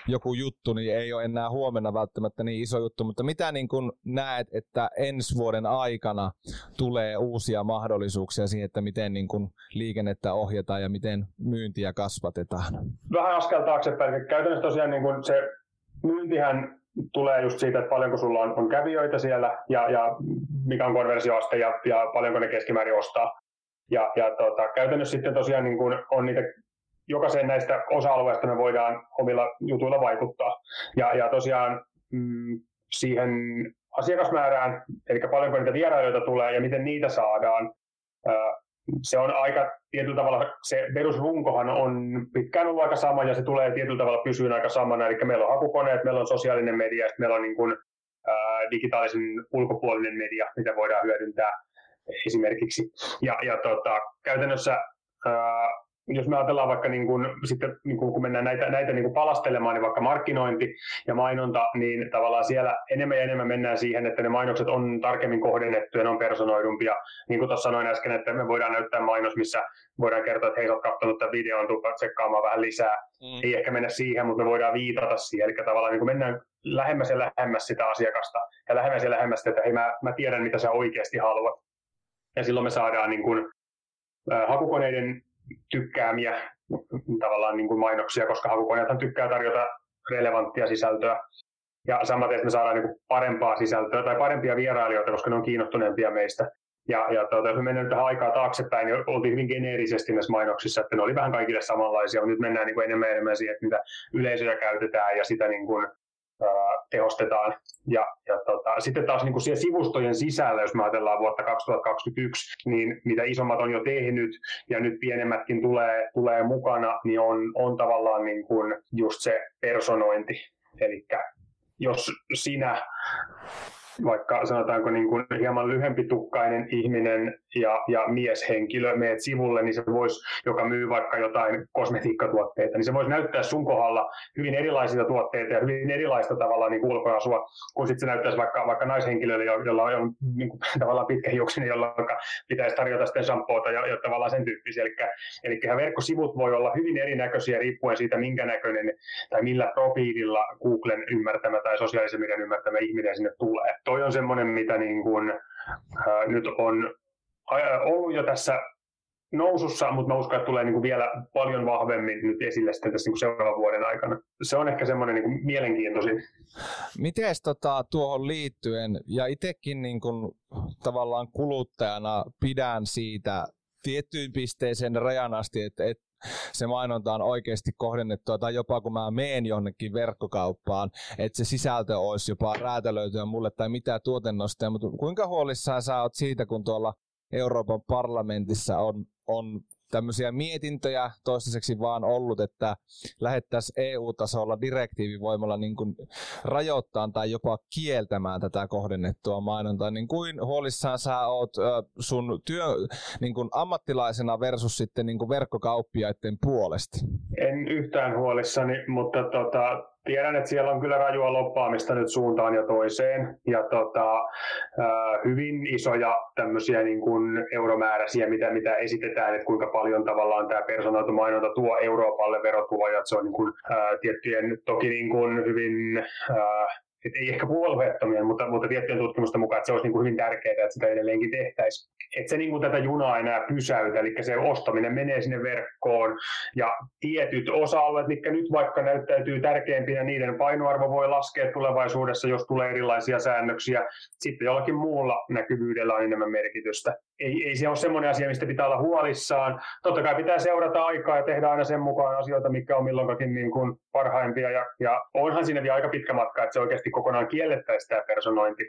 joku juttu, niin ei ole enää huomenna välttämättä niin iso juttu, mutta mitä niin kun näet, että ensi vuoden aikana tulee uusia mahdollisuuksia siihen, että miten niin kun liikennettä ohjataan ja miten myyntiä kasvatetaan? Vähän askel taaksepäin. Käytännössä tosiaan niin kun se myyntihän tulee just siitä, että paljonko sulla on, on kävijöitä siellä ja, ja mikä on konversioaste ja, ja paljonko ne keskimäärin ostaa. Ja, ja tota, käytännössä sitten tosiaan niin kun on niitä jokaiseen näistä osa-alueista me voidaan omilla jutuilla vaikuttaa. Ja, ja tosiaan mm, siihen asiakasmäärään, eli paljonko niitä vierailijoita tulee ja miten niitä saadaan, se on aika tietyllä tavalla, se perusrunkohan on pitkään ollut aika sama ja se tulee tietyllä tavalla pysyyn aika samana. Eli meillä on hakukoneet, meillä on sosiaalinen media, meillä on niin kuin, ää, digitaalisen ulkopuolinen media, mitä voidaan hyödyntää esimerkiksi. Ja, ja tota, käytännössä ää, jos me ajatellaan vaikka niin kuin, sitten, niin kuin, kun mennään näitä, näitä niin kuin palastelemaan, niin vaikka markkinointi ja mainonta, niin tavallaan siellä enemmän ja enemmän mennään siihen, että ne mainokset on tarkemmin kohdennettuja, ne on personoidumpia. Niin kuin tuossa sanoin äsken, että me voidaan näyttää mainos, missä voidaan kertoa, että hei, olet katsonut tämän videon, tuppa tsekkaamaan vähän lisää. Mm. Ei ehkä mennä siihen, mutta me voidaan viitata siihen. Eli tavallaan niin kuin mennään lähemmäs ja lähemmäs sitä asiakasta ja lähemmäs ja lähemmäs sitä, että hei, mä, mä tiedän, mitä sä oikeasti haluat. Ja silloin me saadaan niin kuin, äh, hakukoneiden tykkäämiä tavallaan niin kuin mainoksia, koska hakukoneethan tykkää tarjota relevanttia sisältöä. Ja samaten, että me saadaan niin kuin parempaa sisältöä tai parempia vierailijoita, koska ne on kiinnostuneempia meistä. Ja, ja tuota, jos me mennään nyt aikaa taaksepäin, niin oltiin hyvin geneerisesti näissä mainoksissa, että ne oli vähän kaikille samanlaisia, mutta nyt mennään niin kuin enemmän ja enemmän siihen, että mitä yleisöjä käytetään ja sitä niin kuin, tehostetaan. Ja, ja tota, sitten taas niin kuin siellä sivustojen sisällä, jos me ajatellaan vuotta 2021, niin mitä isommat on jo tehnyt ja nyt pienemmätkin tulee, tulee mukana, niin on, on tavallaan niin kuin just se personointi. Eli jos sinä vaikka sanotaanko niin kuin hieman lyhempitukkainen ihminen ja, ja mieshenkilö meet sivulle, niin se voisi, joka myy vaikka jotain kosmetiikkatuotteita, niin se voisi näyttää sun kohdalla hyvin erilaisia tuotteita ja hyvin erilaista tavalla niin ulkoasua, kun sitten se näyttäisi vaikka, vaikka naishenkilölle, jolla on niin kuin, tavallaan pitkä hiuksinen, jolla pitäisi tarjota sitten shampoota ja, ja tavallaan sen tyyppisiä. Eli, eli verkkosivut voi olla hyvin erinäköisiä riippuen siitä, minkä näköinen tai millä profiililla Googlen ymmärtämä tai sosiaalisen median ymmärtämä ihminen sinne tulee toi on semmoinen, mitä niin kuin, ää, nyt on ollut jo tässä nousussa, mutta mä uskon, että tulee niin kuin vielä paljon vahvemmin nyt esille sitten tässä niin kuin seuraavan vuoden aikana. Se on ehkä semmoinen niin mielenkiintoisin. Miten tota, tuohon liittyen, ja itsekin niin kuin, tavallaan kuluttajana pidän siitä tiettyyn pisteeseen rajan asti, että, että se mainonta on oikeasti kohdennettua, tai jopa kun mä meen jonnekin verkkokauppaan, että se sisältö olisi jopa räätälöityä mulle tai mitä tuotennosta, mutta kuinka huolissaan sä oot siitä, kun tuolla Euroopan parlamentissa on, on tämmöisiä mietintöjä toistaiseksi vaan ollut, että lähettäisiin EU-tasolla direktiivivoimalla niin kuin rajoittaa tai jopa kieltämään tätä kohdennettua mainontaa. Niin kuin huolissaan sä oot sun työ niin kuin ammattilaisena versus sitten niin kuin verkkokauppiaiden puolesta? En yhtään huolissani, mutta tota, tiedän, että siellä on kyllä rajua loppaamista nyt suuntaan ja toiseen. Ja tota, hyvin isoja tämmöisiä niin kuin euromääräisiä, mitä, mitä esitetään, että kuinka paljon tavallaan tämä personoitu mainonta tuo Euroopalle verotuloja. Että se on niin kuin, ää, tiettyjen toki niin kuin hyvin ää, et ei ehkä puolueettomia, mutta, mutta tiettyjen tutkimusten mukaan, että se olisi niin kuin hyvin tärkeää, että sitä edelleenkin tehtäisiin. Että se niin kuin tätä junaa enää pysäytä, eli se ostaminen menee sinne verkkoon, ja tietyt osa-alueet, mitkä nyt vaikka näyttäytyy tärkeimpinä, niiden painoarvo voi laskea tulevaisuudessa, jos tulee erilaisia säännöksiä. Sitten jollakin muulla näkyvyydellä on enemmän merkitystä ei, ei se ole semmoinen asia, mistä pitää olla huolissaan. Totta kai pitää seurata aikaa ja tehdä aina sen mukaan asioita, mikä on milloinkin niin kuin parhaimpia. Ja, ja onhan siinä vielä aika pitkä matka, että se oikeasti kokonaan kiellettäisiin tämä personointi.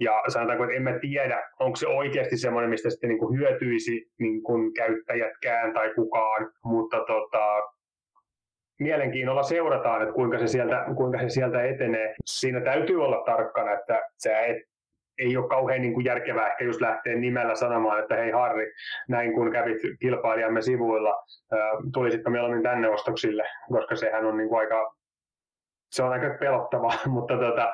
Ja sanotaanko, että emme tiedä, onko se oikeasti semmoinen, mistä sitten niin kuin hyötyisi niin kuin käyttäjätkään tai kukaan. Mutta tota, mielenkiinnolla seurataan, että kuinka se, sieltä, kuinka se sieltä etenee. Siinä täytyy olla tarkkana, että sä et ei ole kauhean niin kuin järkevää ehkä just lähteä nimellä sanomaan, että hei Harri, näin kun kävit kilpailijamme sivuilla, tulisitko mieluummin tänne ostoksille, koska sehän on niin kuin aika se on aika pelottavaa, mutta tota,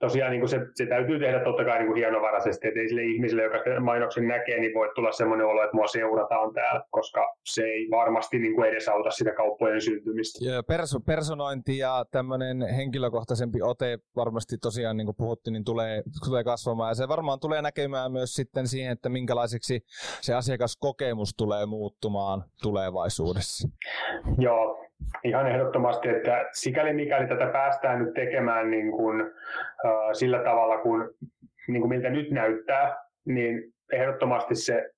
tosiaan niin kuin se, se, täytyy tehdä totta kai niin kuin hienovaraisesti, että ei sille ihmiselle, joka mainoksen näkee, niin voi tulla semmoinen olo, että mua seurataan täällä, koska se ei varmasti niin kuin edesauta sitä kauppojen syntymistä. Ja perso- personointi ja tämmöinen henkilökohtaisempi ote varmasti tosiaan, niin kuin puhuttiin, niin tulee, tulee kasvamaan ja se varmaan tulee näkemään myös sitten siihen, että minkälaiseksi se asiakaskokemus tulee muuttumaan tulevaisuudessa. Joo, Ihan ehdottomasti, että sikäli mikäli tätä päästään nyt tekemään niin kuin, uh, sillä tavalla, kun, niin kuin miltä nyt näyttää, niin ehdottomasti se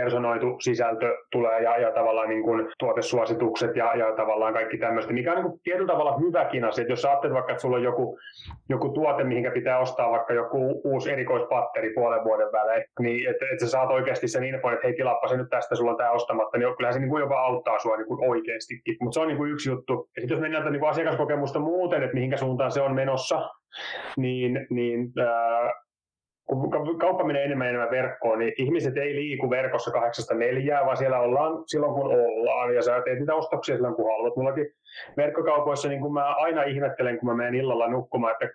personoitu sisältö tulee ja, ja tavallaan niin kuin tuotesuositukset ja, ja tavallaan kaikki tämmöistä, mikä on niin kuin tietyllä tavalla hyväkin asia. Että jos ajattelet vaikka, että sulla on joku, joku tuote, mihinkä pitää ostaa vaikka joku uusi erikoispatteri puolen vuoden välein, niin että et sä saat oikeasti sen infon, että hei tilaappa se nyt tästä, sulla on tämä ostamatta, niin kyllähän se niin kuin jopa auttaa sua niin kuin oikeastikin. Mutta se on niin kuin yksi juttu. Ja sitten jos mennään niin kuin asiakaskokemusta muuten, että mihinkä suuntaan se on menossa, niin, niin äh, kun kauppa menee enemmän ja enemmän verkkoon, niin ihmiset ei liiku verkossa kahdeksasta neljää, vaan siellä ollaan silloin kun ollaan ja sä teet niitä ostoksia silloin kun haluat. Mullakin verkkokaupoissa niin kun mä aina ihmettelen, kun mä menen illalla nukkumaan, että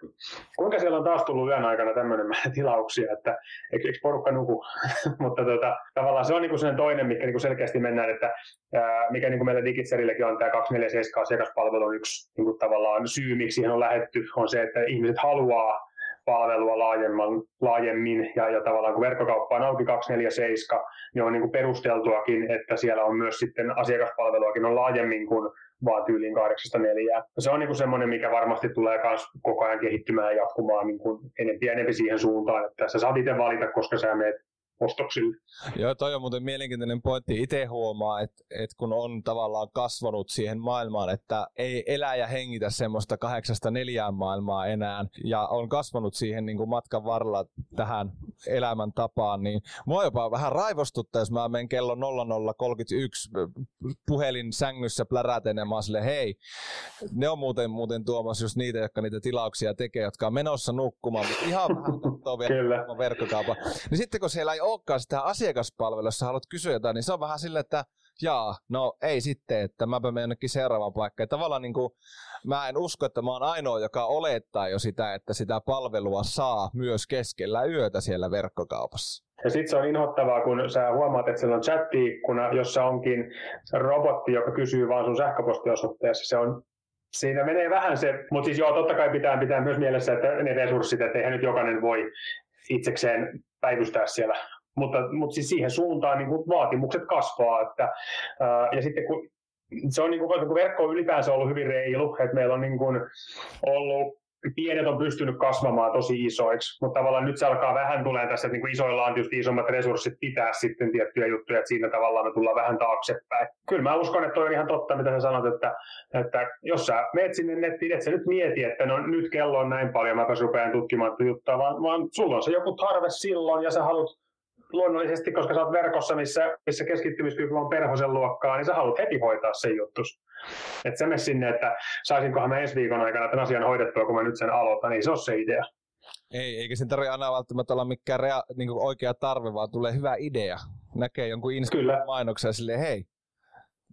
kuinka siellä on taas tullut yön aikana tämmöinen tilauksia, että eikö, eikö porukka nuku. Mutta tota, tavallaan se on niin sen toinen, mikä niin selkeästi mennään, että ää, mikä niin meillä Digitserilläkin on tämä 247 asiakaspalvelu yksi niin tavallaan syy, miksi siihen on lähetty, on se, että ihmiset haluaa palvelua laajemman, laajemmin ja, ja tavallaan kun verkkokauppa on auki 247, niin on niin kuin perusteltuakin, että siellä on myös sitten asiakaspalveluakin on laajemmin kuin vaan tyyliin 804. Se on niin semmoinen, mikä varmasti tulee myös koko ajan kehittymään ja jatkumaan niin kuin enempi enempi siihen suuntaan, että sä saat itse valita, koska sä meet ostoksille. Joo, toi on muuten mielenkiintoinen pointti. Itse huomaa, että, että kun on tavallaan kasvanut siihen maailmaan, että ei elä ja hengitä semmoista kahdeksasta neljään maailmaa enää, ja on kasvanut siihen niin kuin matkan varrella tähän elämäntapaan, niin mua jopa vähän raivostuttaa, jos mä menen kello 0031 puhelin sängyssä pläräten ja mä oon silleen, hei, ne on muuten, muuten tuomassa just niitä, jotka niitä tilauksia tekee, jotka on menossa nukkumaan, mutta ihan vähän katsoo vielä verkkokaupan. Niin sitten kun siellä ei olekaan sitä asiakaspalvelua, jos haluat kysyä jotain, niin se on vähän silleen, että jaa, no ei sitten, että mäpä menen jonnekin seuraavaan paikkaan. tavallaan niin kuin, mä en usko, että mä oon ainoa, joka olettaa jo sitä, että sitä palvelua saa myös keskellä yötä siellä verkkokaupassa. Ja sitten se on inhottavaa, kun sä huomaat, että siellä on chatti-ikkuna, jossa onkin robotti, joka kysyy vaan sun sähköpostiosoitteessa. Se on Siinä menee vähän se, mutta siis joo, totta kai pitää pitää myös mielessä, että ne resurssit, että eihän nyt jokainen voi itsekseen päivystää siellä. Mutta, mutta siis siihen suuntaan niin kuin vaatimukset kasvaa. Että, ää, ja sitten kun se on niin kuin, verkko on ylipäänsä ollut hyvin reilu, että meillä on niin kuin ollut pienet on pystynyt kasvamaan tosi isoiksi, mutta tavallaan nyt se alkaa vähän tulee tässä, että niin isoilla on tietysti isommat resurssit pitää sitten tiettyjä juttuja, että siinä tavallaan me tullaan vähän taaksepäin. Kyllä mä uskon, että toi on ihan totta, mitä sä sanot, että, että jos sä meet sinne nettiin, et sä nyt mieti, että no nyt kello on näin paljon, mä rupean tutkimaan juttua, vaan, vaan sulla on se joku tarve silloin ja sä haluat luonnollisesti, koska sä oot verkossa, missä, missä keskittymiskyky on perhosen luokkaa, niin sä haluat heti hoitaa sen juttus. Että se mene sinne, että saisinkohan mä ensi viikon aikana tämän asian hoidettua, kun mä nyt sen aloitan, niin se on se idea. Ei, eikä sen tarvitse aina välttämättä olla mikään rea, niin oikea tarve, vaan tulee hyvä idea. Näkee jonkun Instagram-mainoksen silleen, hei,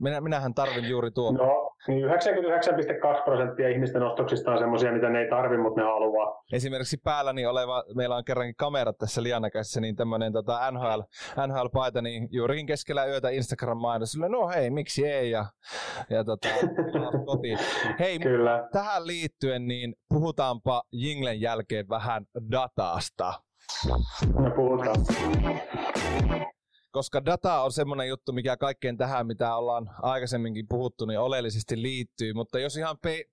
minä, minähän tarvin juuri tuo. No, niin 99,2 prosenttia ihmisten ostoksista on semmoisia, mitä ne ei tarvi, mutta ne haluaa. Esimerkiksi päälläni oleva, meillä on kerrankin kamerat tässä lianakässä, niin tämmöinen tota NHL, NHL-paita, niin juurikin keskellä yötä Instagram-mainos, no hei, miksi ei, ja, ja tota, kotiin. Hei, Kyllä. tähän liittyen, niin puhutaanpa Jinglen jälkeen vähän datasta. No puhutaan koska data on semmoinen juttu, mikä kaikkeen tähän, mitä ollaan aikaisemminkin puhuttu, niin oleellisesti liittyy. Mutta jos ihan pe-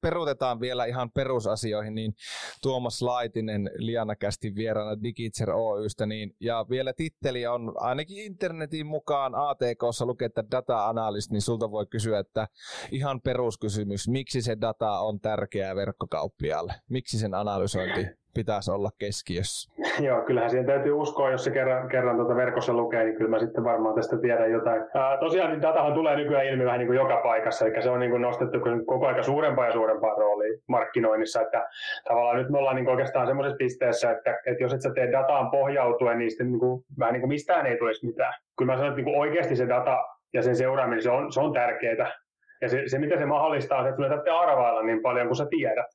peruutetaan vielä ihan perusasioihin, niin Tuomas Laitinen Lianakästi vieraana Digitser Oystä, niin, ja vielä titteli on ainakin internetin mukaan ATKssa lukee, että data analyst, niin sulta voi kysyä, että ihan peruskysymys, miksi se data on tärkeää verkkokauppialle? Miksi sen analysointi pitäisi olla keskiössä. Joo, kyllähän siihen täytyy uskoa, jos se kerran, kerran tuota verkossa lukee, niin kyllä mä sitten varmaan tästä tiedän jotain. Ää, tosiaan niin datahan tulee nykyään ilmi vähän niin kuin joka paikassa, eli se on niin kuin nostettu koko aika suurempaa ja suurempaa roolia markkinoinnissa, että tavallaan nyt me ollaan niin oikeastaan semmoisessa pisteessä, että, että jos et sä tee dataan pohjautuen, niin sitten niin kuin, vähän niin kuin mistään ei tulisi mitään. Kyllä mä sanon, että niin kuin oikeasti se data ja sen seuraaminen, se on, se on tärkeää. Ja se, se, mitä se mahdollistaa, on, että sinun ei arvailla niin paljon kuin sä tiedät.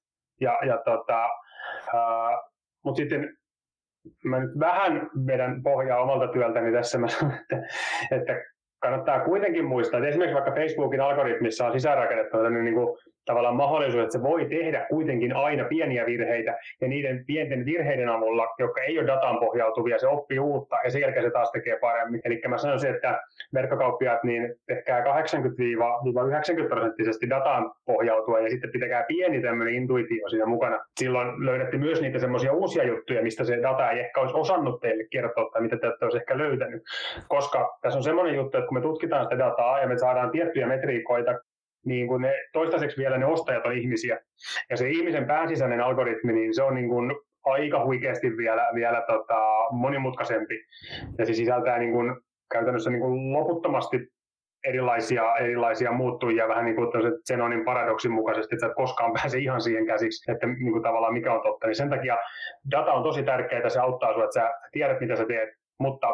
Ja, ja tota, mutta sitten mä nyt vähän vedän pohjaa omalta työltäni tässä, mä sanon, että, että kannattaa kuitenkin muistaa, että esimerkiksi vaikka Facebookin algoritmissa on sisäänrakennettu niin kuin tavallaan mahdollisuus, että se voi tehdä kuitenkin aina pieniä virheitä, ja niiden pienten virheiden avulla, jotka ei ole dataan pohjautuvia, se oppii uutta, ja sen jälkeen se taas tekee paremmin. Eli mä sanoisin, että verkkokauppiaat, niin tehkää 80-90 prosenttisesti dataan pohjautua, ja sitten pitäkää pieni tämmöinen intuitio siinä mukana. Silloin löydätte myös niitä semmoisia uusia juttuja, mistä se data ei ehkä olisi osannut teille kertoa, tai mitä te olette ehkä löytänyt. Koska tässä on semmoinen juttu, että kun me tutkitaan sitä dataa, ja me saadaan tiettyjä metriikoita, niin kuin ne, toistaiseksi vielä ne ostajat on ihmisiä. Ja se ihmisen pääsisäinen algoritmi, niin se on niin kuin aika huikeasti vielä, vielä tota, monimutkaisempi. Ja se sisältää niin kuin, käytännössä niin kuin loputtomasti erilaisia, erilaisia muuttujia vähän niin kuin Zenonin paradoksin mukaisesti, että et koskaan pääse ihan siihen käsiksi, että niin kuin tavallaan mikä on totta. Niin sen takia data on tosi tärkeää, se auttaa sinua, että sä tiedät mitä sä teet, mutta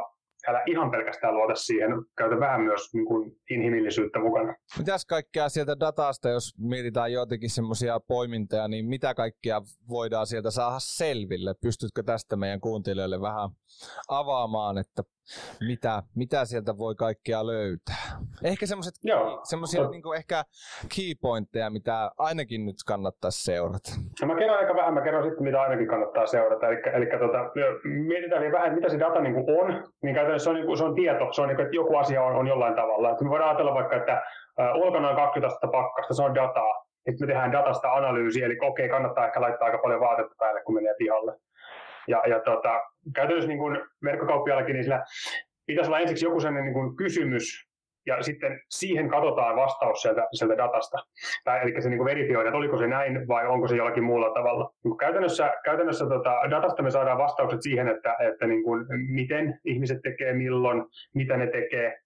älä ihan pelkästään luota siihen, käytä vähän myös niin kuin inhimillisyyttä mukana. Mitäs kaikkea sieltä datasta, jos mietitään joitakin semmoisia poimintoja, niin mitä kaikkea voidaan sieltä saada selville? Pystytkö tästä meidän kuuntelijoille vähän avaamaan, että mitä, mitä sieltä voi kaikkea löytää. Ehkä semmoisia niin ehkä keypointteja, mitä ainakin nyt kannattaisi seurata. No mä kerron aika vähän, mä kerron sitten, mitä ainakin kannattaa seurata. Eli, eli tota, mietitään niin vähän, mitä se data niin kuin on, niin käytännössä se on, niin kuin, se on tieto, se on niin kuin, että joku asia on, on jollain tavalla. Että me voidaan ajatella vaikka, että uh, ulkona on 20 astetta pakkasta, se on dataa. Sitten me tehdään datasta analyysi, eli okei, okay, kannattaa ehkä laittaa aika paljon vaatetta päälle, kun menee pihalle. Ja, ja tota, käytännössä niin verkkokauppiallakin, niin sillä pitäisi olla ensiksi joku sellainen niin kysymys, ja sitten siihen katsotaan vastaus sieltä, sieltä datasta. Tai, eli se niin kuin verifioida, että oliko se näin vai onko se jollakin muulla tavalla. Niin käytännössä käytännössä tota, datasta me saadaan vastaukset siihen, että, että niin kuin, miten ihmiset tekee, milloin, mitä ne tekee.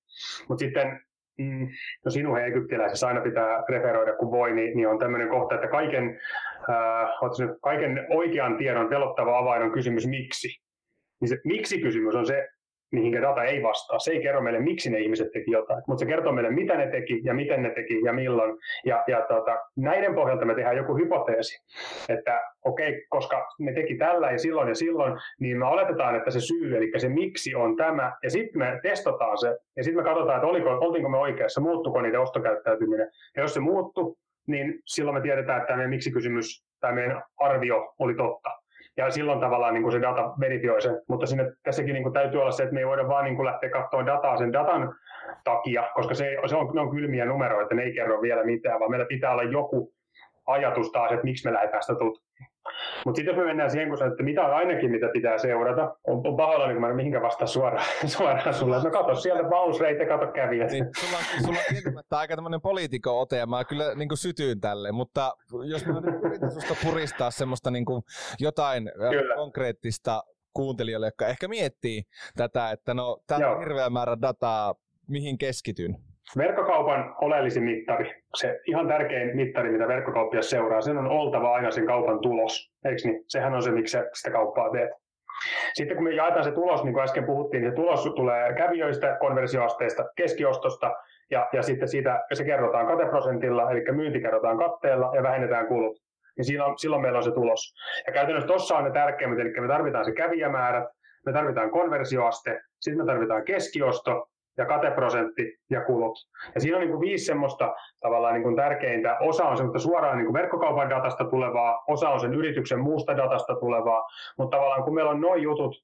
Mutta sitten Mm, no sinuhe egyptiläisessä aina pitää referoida kun voi, niin, niin on tämmöinen kohta, että kaiken, äh, kaiken oikean tiedon pelottava avain on kysymys miksi. Niin se miksi-kysymys on se, mihin data ei vastaa. Se ei kerro meille, miksi ne ihmiset teki jotain, mutta se kertoo meille, mitä ne teki ja miten ne teki ja milloin. Ja, ja tota, näiden pohjalta me tehdään joku hypoteesi, että okei, okay, koska ne teki tällä ja silloin ja silloin, niin me oletetaan, että se syy, eli se miksi on tämä, ja sitten me testataan se, ja sitten me katsotaan, että oliko, oltiinko me oikeassa, muuttuko niiden ostokäyttäytyminen. Ja jos se muuttuu, niin silloin me tiedetään, että meidän miksi-kysymys tai meidän arvio oli totta ja silloin tavallaan niin kuin se data verifioi sen. Mutta sinne, tässäkin niin kuin täytyy olla se, että me ei voida vaan niin kuin lähteä katsomaan dataa sen datan takia, koska se, se on, ne on kylmiä numeroita, ne ei kerro vielä mitään, vaan meillä pitää olla joku ajatus taas, että miksi me lähdetään sitä tutkimaan. Mutta sitten jos me mennään siihen, kun sanoit, että mitä on ainakin, mitä pitää seurata, on, on pahoillani, kun mä mihinkä vastaa suoraan, suoraan sulle. No kato sieltä bounce kato kävijät. Niin, sulla, on, sulla on kieltämättä aika tämmöinen poliitikko-ote, ja mä kyllä niin kuin sytyyn tälle, mutta jos mä yritän susta puristaa semmoista niin kuin jotain kyllä. konkreettista kuuntelijoille, jotka ehkä miettii tätä, että no täällä on hirveä määrä dataa, mihin keskityn? Verkkokaupan oleellisin mittari, se ihan tärkein mittari, mitä verkkokauppias seuraa, sen on oltava aina sen kaupan tulos. Eikö niin? Sehän on se, miksi sitä kauppaa teet. Sitten kun me jaetaan se tulos, niin kuin äsken puhuttiin, niin se tulos tulee kävijöistä, konversioasteista, keskiostosta, ja, ja sitten siitä se kerrotaan kateprosentilla, eli myynti kerrotaan katteella ja vähennetään kulut. Niin silloin, silloin meillä on se tulos. Ja käytännössä tuossa on ne tärkeimmät, eli me tarvitaan se kävijämäärät, me tarvitaan konversioaste, sitten me tarvitaan keskiosto, ja kateprosentti ja kulut. Ja siinä on niin kuin viisi semmoista tavallaan niin kuin tärkeintä. Osa on semmoista suoraan niin kuin verkkokaupan datasta tulevaa, osa on sen yrityksen muusta datasta tulevaa, mutta tavallaan kun meillä on noin jutut,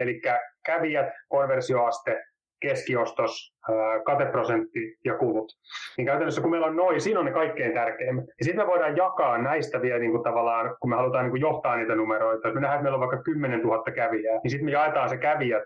eli kävijät, konversioaste, keskiostos, kateprosentti ja kulut. Niin käytännössä kun meillä on noin, siinä on ne kaikkein tärkeimmät. Ja sitten me voidaan jakaa näistä vielä niin kuin tavallaan, kun me halutaan niin kuin johtaa niitä numeroita. Jos me nähdään, että meillä on vaikka 10 000 kävijää, niin sitten me jaetaan se kävijät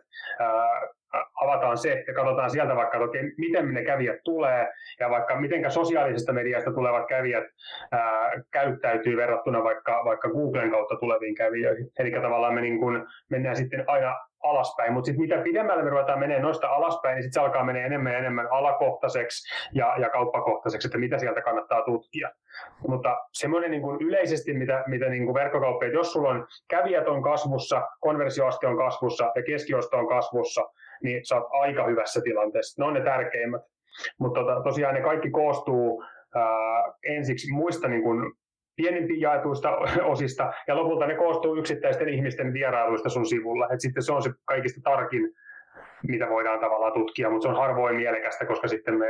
avataan se ja katsotaan sieltä vaikka, että okei, miten ne kävijät tulee ja vaikka miten sosiaalisesta mediasta tulevat kävijät ää, käyttäytyy verrattuna vaikka, vaikka Googlen kautta tuleviin kävijöihin. Eli tavallaan me niin kuin mennään sitten aina alaspäin, mutta sitten mitä pidemmälle me ruvetaan menemään noista alaspäin, niin sitten se alkaa menee enemmän ja enemmän alakohtaiseksi ja, ja kauppakohtaiseksi, että mitä sieltä kannattaa tutkia. Mutta semmoinen niin kuin yleisesti, mitä, mitä niin kuin verkkokauppiaat, jos sulla on kävijät on kasvussa, konversioaste on kasvussa ja keskiosto on kasvussa, niin sä oot aika hyvässä tilanteessa. Ne on ne tärkeimmät. Mutta tota, tosiaan ne kaikki koostuu ää, ensiksi muista niin kuin pienimpiin jaetuista osista, ja lopulta ne koostuu yksittäisten ihmisten vierailuista sun sivulla. Et sitten se on se kaikista tarkin mitä voidaan tavallaan tutkia, mutta se on harvoin mielekästä, koska sitten me,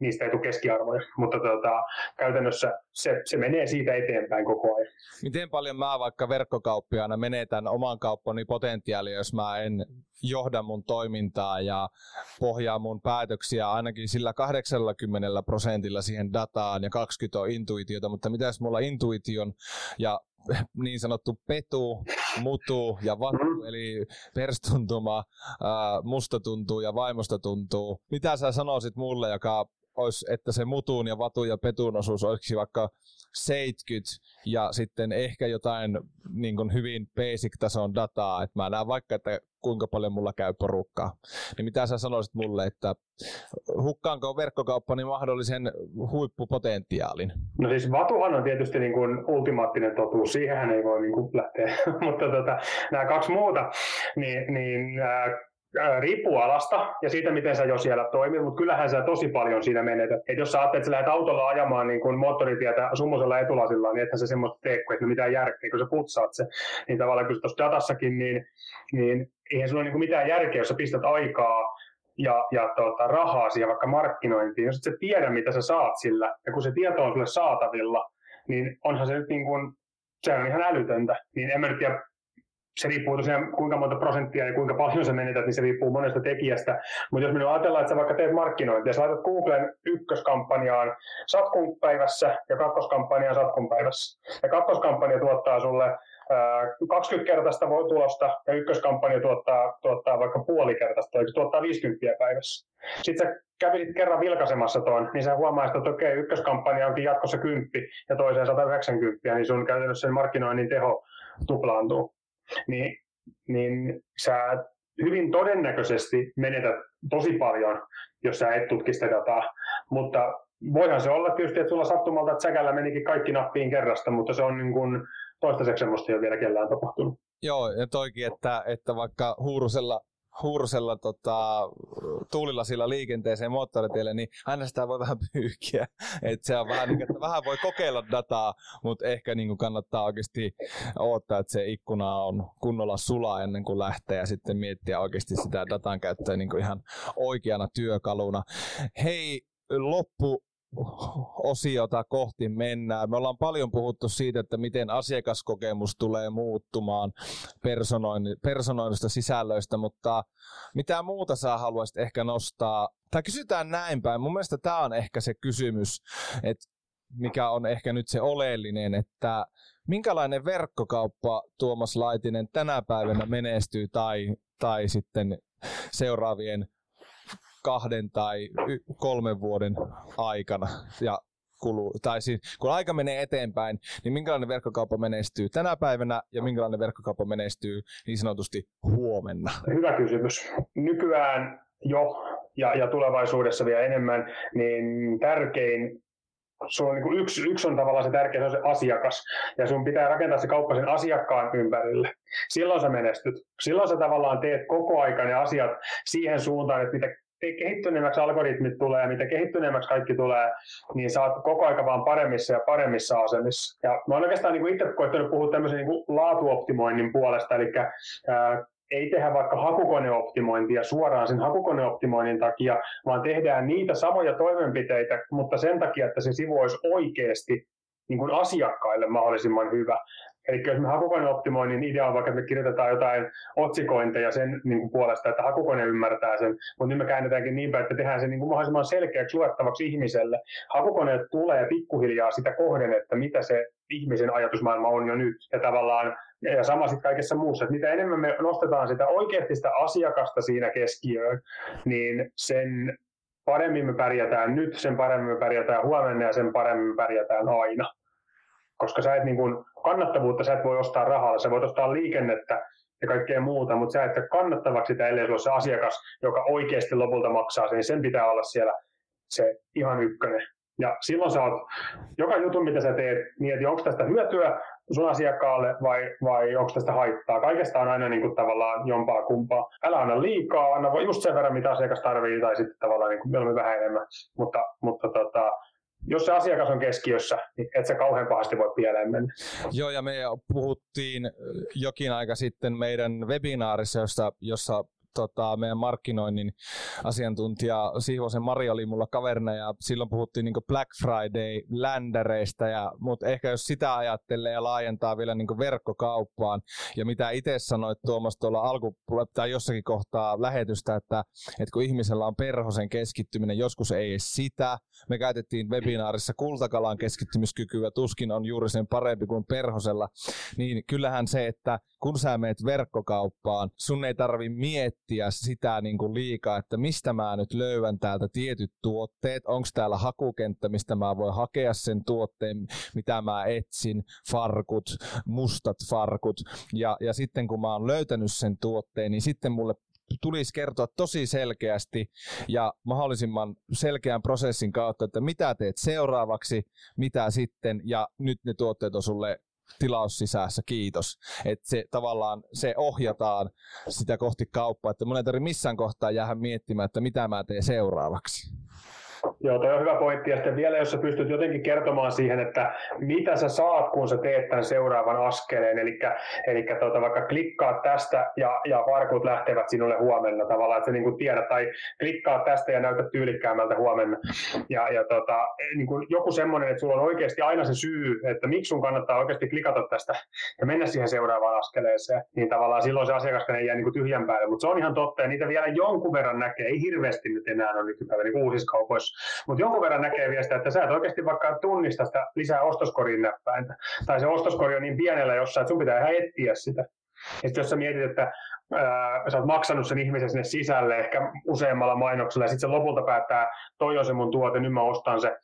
niistä ei tule keskiarvoja. Mutta tota, käytännössä se, se menee siitä eteenpäin koko ajan. Miten paljon mä vaikka verkkokauppiaana menetän oman kauppani potentiaalia, jos mä en johda mun toimintaa ja pohjaa mun päätöksiä ainakin sillä 80 prosentilla siihen dataan ja 20 on intuitiota, mutta mitäs mulla intuition ja niin sanottu petu, mutu ja vatu, mm. eli perstuntuma, musta tuntuu ja vaimosta tuntuu. Mitä sä sanoisit mulle, joka olisi, että se mutun ja vatun ja petun osuus olisi vaikka 70 ja sitten ehkä jotain niin kuin hyvin basic-tason dataa. Että mä näen vaikka, että kuinka paljon mulla käy porukkaa. Niin mitä sä sanoisit mulle, että hukkaanko verkkokauppani mahdollisen huippupotentiaalin? No siis Vatuhan on tietysti niin kuin ultimaattinen totuus, siihenhän ei voi niin kuin lähteä, mutta tota, nämä kaksi muuta, niin, niin riippuu alasta ja siitä, miten sä jo siellä toimit, mutta kyllähän sä tosi paljon siinä menetät. Et jos sä ajattelet, että sä lähdet autolla ajamaan niin kuin moottoritietä summusella etulasilla, niin ethän sä semmoista tee, että mitään järkeä, kun sä putsaat se. Niin tavallaan kun tuossa datassakin, niin, niin eihän sulla ole niin mitään järkeä, jos sä pistät aikaa ja, ja tota, rahaa siihen vaikka markkinointiin, jos et sä tiedä, mitä sä saat sillä, ja kun se tieto on sulle saatavilla, niin onhan se nyt niin kuin, se on ihan älytöntä. Niin en mä nyt tiedä, se riippuu tosiaan kuinka monta prosenttia ja kuinka paljon sä menetät, niin se riippuu monesta tekijästä. Mutta jos me ajatellaan, että sä vaikka teet markkinointia, sä laitat Googlen ykköskampanjaan satkun päivässä ja kakkoskampanjaan satkun päivässä. Ja kakkoskampanja tuottaa sulle 20-kertaista tulosta ja ykköskampanja tuottaa, tuottaa vaikka puolikertaista, eli tuottaa 50 päivässä. Sitten sä kävisit kerran vilkaisemassa tuon, niin sä huomaisit, että okei, ykköskampanja onkin jatkossa 10 ja toiseen 190, niin sun käytännössä sen markkinoinnin teho tuplaantuu niin, niin sä hyvin todennäköisesti menetät tosi paljon, jos sä et tutki sitä dataa. Mutta voihan se olla tietysti, että sulla sattumalta, että säkällä menikin kaikki nappiin kerrasta, mutta se on niin kuin toistaiseksi semmoista ei ole vielä kellään tapahtunut. Joo, ja toikin, että, että vaikka Huurusella hursella tota, tuulilasilla liikenteeseen moottoritielle, niin aina sitä voi vähän pyyhkiä. Et se on vähän, niin, että vähän voi kokeilla dataa, mutta ehkä niin kannattaa oikeasti odottaa, että se ikkuna on kunnolla sulaa ennen kuin lähtee ja sitten miettiä oikeasti sitä datan käyttöä niin ihan oikeana työkaluna. Hei, loppu osiota kohti mennään. Me ollaan paljon puhuttu siitä, että miten asiakaskokemus tulee muuttumaan personoinnista sisällöistä, mutta mitä muuta sä haluaisit ehkä nostaa? Tai kysytään näin päin. Mun mielestä tämä on ehkä se kysymys, että mikä on ehkä nyt se oleellinen, että minkälainen verkkokauppa Tuomas Laitinen tänä päivänä menestyy tai, tai sitten seuraavien kahden tai kolmen vuoden aikana. Ja kuluu, tai siis, kun aika menee eteenpäin, niin minkälainen verkkokauppa menestyy tänä päivänä ja minkälainen verkkokauppa menestyy niin sanotusti huomenna? Hyvä kysymys. Nykyään jo ja, ja tulevaisuudessa vielä enemmän, niin tärkein sun on niin kuin yksi, yksi on tavallaan se tärkeä, se on se asiakas. Ja sun pitää rakentaa se kauppa sen asiakkaan ympärille. Silloin sä menestyt. Silloin sä tavallaan teet koko ajan ne asiat siihen suuntaan, että mitä kehittyneemmäksi algoritmit tulee, mitä kehittyneemmäksi kaikki tulee, niin sä oot koko aika vaan paremmissa ja paremmissa asemissa. Ja mä oon oikeastaan niin itse koittanut puhua tämmöisen niin laatuoptimoinnin puolesta, eli ää, ei tehdä vaikka hakukoneoptimointia suoraan sen hakukoneoptimoinnin takia, vaan tehdään niitä samoja toimenpiteitä, mutta sen takia, että se sivu olisi oikeasti niin kuin asiakkaille mahdollisimman hyvä. Eli jos me hakukoneoptimoinnin idea on vaikka, että me kirjoitetaan jotain otsikointeja sen niin kuin puolesta, että hakukone ymmärtää sen, mutta nyt me käännetäänkin niin päin, että tehdään se niin kuin mahdollisimman selkeäksi luettavaksi ihmiselle. Hakukoneet tulee pikkuhiljaa sitä kohden, että mitä se ihmisen ajatusmaailma on jo nyt. Ja tavallaan ja sama sitten kaikessa muussa, että mitä enemmän me nostetaan sitä oikeasti sitä asiakasta siinä keskiöön, niin sen paremmin me pärjätään nyt, sen paremmin me pärjätään huomenna ja sen paremmin me pärjätään aina koska sä et niin kuin, kannattavuutta sä et voi ostaa rahalla, sä voit ostaa liikennettä ja kaikkea muuta, mutta sä et kannattavaksi sitä, ellei se asiakas, joka oikeasti lopulta maksaa sen, niin sen pitää olla siellä se ihan ykkönen. Ja silloin sä oot, joka jutun mitä sä teet, mieti, onko tästä hyötyä sun asiakkaalle vai, vai onko tästä haittaa. Kaikesta on aina niin kuin tavallaan jompaa kumpaa. Älä anna liikaa, anna just sen verran, mitä asiakas tarvii, tai sitten tavallaan niin kuin vähän enemmän. Mutta, mutta tota, jos se asiakas on keskiössä, niin et sä kauhean pahasti voi pieleen mennä. Joo, ja me puhuttiin jokin aika sitten meidän webinaarissa, jossa, jossa tota, meidän markkinoinnin asiantuntija Sihvosen Mari oli mulla kaverina ja silloin puhuttiin niin Black Friday-ländäreistä, ja, mutta ehkä jos sitä ajattelee ja laajentaa vielä niin verkkokauppaan ja mitä itse sanoit Tuomas tuolla alku tai jossakin kohtaa lähetystä, että, että kun ihmisellä on perhosen keskittyminen, joskus ei edes sitä. Me käytettiin webinaarissa kultakalan keskittymiskykyä, tuskin on juuri sen parempi kuin perhosella, niin kyllähän se, että kun sä meet verkkokauppaan, sun ei tarvi miettiä, miettiä sitä niin kuin liikaa, että mistä mä nyt löydän täältä tietyt tuotteet, onko täällä hakukenttä, mistä mä voin hakea sen tuotteen, mitä mä etsin, farkut, mustat farkut, ja, ja sitten kun mä oon löytänyt sen tuotteen, niin sitten mulle tulisi kertoa tosi selkeästi ja mahdollisimman selkeän prosessin kautta, että mitä teet seuraavaksi, mitä sitten, ja nyt ne tuotteet on sulle tilaussisässä, kiitos. Että se tavallaan se ohjataan sitä kohti kauppaa, että mun ei tarvitse missään kohtaa jäädä miettimään, että mitä mä teen seuraavaksi. Joo, toi on hyvä pointti. Ja sitten vielä, jos sä pystyt jotenkin kertomaan siihen, että mitä sä saat, kun sä teet tämän seuraavan askeleen. Eli, eli tuota, vaikka klikkaat tästä ja, ja varkut lähtevät sinulle huomenna tavallaan, että sä niin kuin tiedät, tai klikkaat tästä ja näytät tyylikkäämmältä huomenna. Ja, ja tota, niin kuin joku semmoinen, että sulla on oikeasti aina se syy, että miksi sun kannattaa oikeasti klikata tästä ja mennä siihen seuraavaan askeleeseen, niin tavallaan silloin se asiakas ei jää niin kuin tyhjän päälle. Mutta se on ihan totta, ja niitä vielä jonkun verran näkee, ei hirveästi nyt enää ole nykypäivänä niin uusissa kaupoissa mutta jonkun verran näkee vielä sitä, että sä et oikeasti vaikka tunnista sitä lisää ostoskorin näppäintä. Tai se ostoskori on niin pienellä jossain, että sun pitää ihan etsiä sitä. Ja sitten jos sä mietit, että ää, sä oot maksanut sen ihmisen sinne sisälle ehkä useammalla mainoksella, ja sitten se lopulta päättää, toi on se mun tuote, nyt mä ostan se,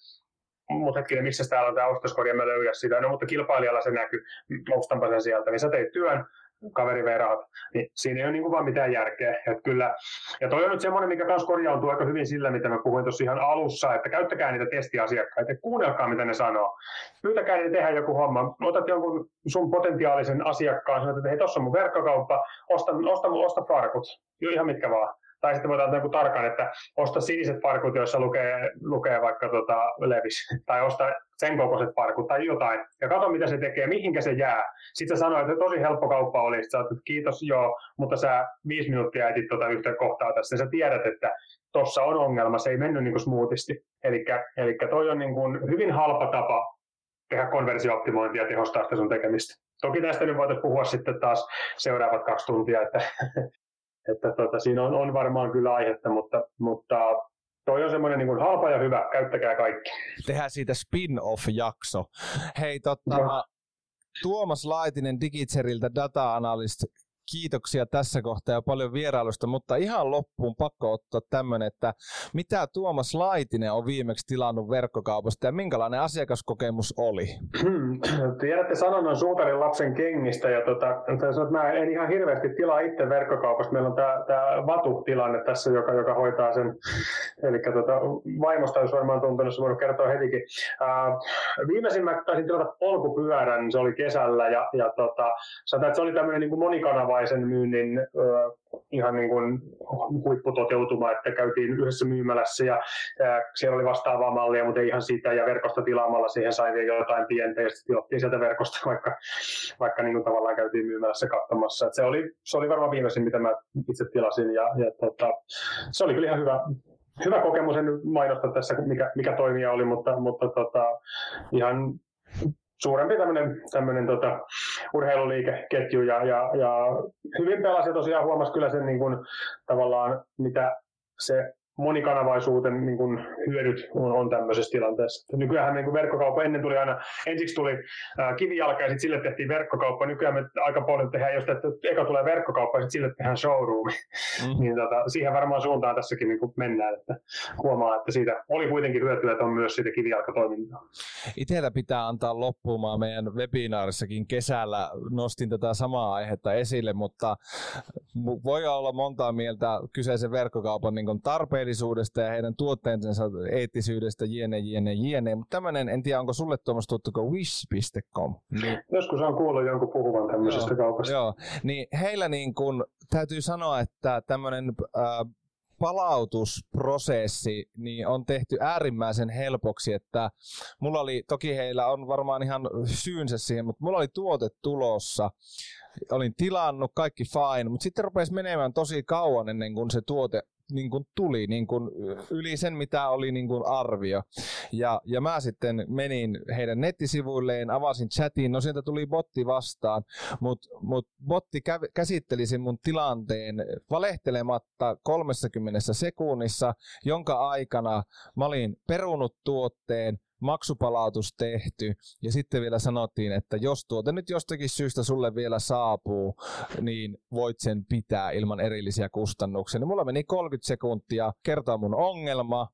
mutta hetkinen, missä täällä on tämä ostoskori, en mä löydä sitä. No mutta kilpailijalla se näkyy, ostanpa sen sieltä. Niin sä teit työn, kaveri vei rahat, niin siinä ei ole niin vaan mitään järkeä. Että kyllä, ja toi on nyt semmoinen, mikä kanssa korjaantuu aika hyvin sillä, mitä mä puhuin tuossa ihan alussa, että käyttäkää niitä testiasiakkaita, kuunnelkaa mitä ne sanoo. Pyytäkää niitä tehdä joku homma. Otat jonkun sun potentiaalisen asiakkaan, sanot, että hei, tuossa on mun verkkokauppa, osta, osta, osta farkut, ihan mitkä vaan. Tai sitten voidaan joku tarkan, että osta siniset farkut, joissa lukee, lukee vaikka tota Levis, tai osta sen kokoiset farkut tai jotain, ja katso mitä se tekee, mihinkä se jää. Sitten sä sanoit, että tosi helppo kauppa oli, sä että kiitos joo, mutta sä viisi minuuttia etit tuota yhtä kohtaa tässä, ja sä tiedät, että tuossa on ongelma, se ei mennyt niin kuin smoothisti. Eli toi on niin kuin hyvin halpa tapa tehdä konversiooptimointia ja tehostaa sitä sun tekemistä. Toki tästä nyt voitaisiin puhua sitten taas seuraavat kaksi tuntia, että että tota, siinä on, on varmaan kyllä aihetta, mutta, mutta toi on semmoinen niin halpa ja hyvä, käyttäkää kaikki. Tehdään siitä spin-off-jakso. Hei, totta, no. Tuomas Laitinen Digitseriltä data-analyst kiitoksia tässä kohtaa ja paljon vierailusta, mutta ihan loppuun pakko ottaa tämmöinen, että mitä Tuomas Laitinen on viimeksi tilannut verkkokaupasta ja minkälainen asiakaskokemus oli? Tiedätte sanonnan suutarin lapsen kengistä ja tota, että mä en ihan hirveästi tilaa itse verkkokaupasta. Meillä on tämä, Vatu-tilanne tässä, joka, joka hoitaa sen. Eli tota, vaimosta olisi varmaan tuntunut, se voinut kertoa hetikin. Uh, viimeisin mä taisin tilata polkupyörän, se oli kesällä ja, ja tota, sanotaan, että se oli tämmöinen niin monikanava suomalaisen myynnin ihan niin kuin huipputoteutuma, että käytiin yhdessä myymälässä ja siellä oli vastaavaa mallia, mutta ei ihan siitä ja verkosta tilaamalla siihen sai vielä jotain pientä ja sitten otettiin sieltä verkosta, vaikka, vaikka niin kuin tavallaan käytiin myymälässä katsomassa. Se, oli, se oli varmaan viimeisin, mitä mä itse tilasin ja, ja tota, se oli kyllä ihan hyvä, hyvä kokemus, en mainosta tässä, mikä, mikä toimija oli, mutta, mutta tota, ihan suurempi tämmöinen, tämmöinen tota, urheiluliikeketju ja, ja, ja hyvin pelasi tosiaan huomasi kyllä sen niin kuin, tavallaan, mitä se monikanavaisuuden niin kuin, hyödyt on, on tämmöisessä tilanteessa. Nykyään niin kuin verkkokauppa ennen tuli aina, ensiksi tuli ää, kivijalka ja sitten sille tehtiin verkkokauppa. Nykyään me aika paljon tehdään, jos että eka tulee verkkokauppa ja sitten sille tehdään showroom. Mm. niin tota, siihen varmaan suuntaan tässäkin niin kuin mennään, että huomaa, että siitä oli kuitenkin hyötyä, että on myös siitä kivijalkatoimintaa. Itsellä pitää antaa loppumaan meidän webinaarissakin kesällä nostin tätä samaa aihetta esille, mutta voi olla montaa mieltä kyseisen verkkokaupan niin tarpeen tarpeellisuudesta ja heidän tuotteensa eettisyydestä, jene, jene, jene. Mutta tämmöinen, en tiedä, onko sulle Tuomas tuttu wish.com? Niin, Joskus on kuullut jonkun puhuvan tämmöisestä joo, kaupasta. Joo, niin heillä niin kun, täytyy sanoa, että tämmöinen palautusprosessi niin on tehty äärimmäisen helpoksi, että mulla oli, toki heillä on varmaan ihan syynsä siihen, mutta mulla oli tuote tulossa, olin tilannut, kaikki fine, mutta sitten rupesi menemään tosi kauan ennen kuin se tuote niin kuin tuli niin kuin yli sen, mitä oli niin kuin arvio. Ja, ja mä sitten menin heidän nettisivuilleen, avasin chatin, no sieltä tuli botti vastaan, mutta mut botti kä- käsitteli sen mun tilanteen valehtelematta 30 sekunnissa, jonka aikana mä olin perunut tuotteen, maksupalautus tehty. Ja sitten vielä sanottiin, että jos tuote nyt jostakin syystä sulle vielä saapuu, niin voit sen pitää ilman erillisiä kustannuksia. Niin mulla meni 30 sekuntia kertoa mun ongelma,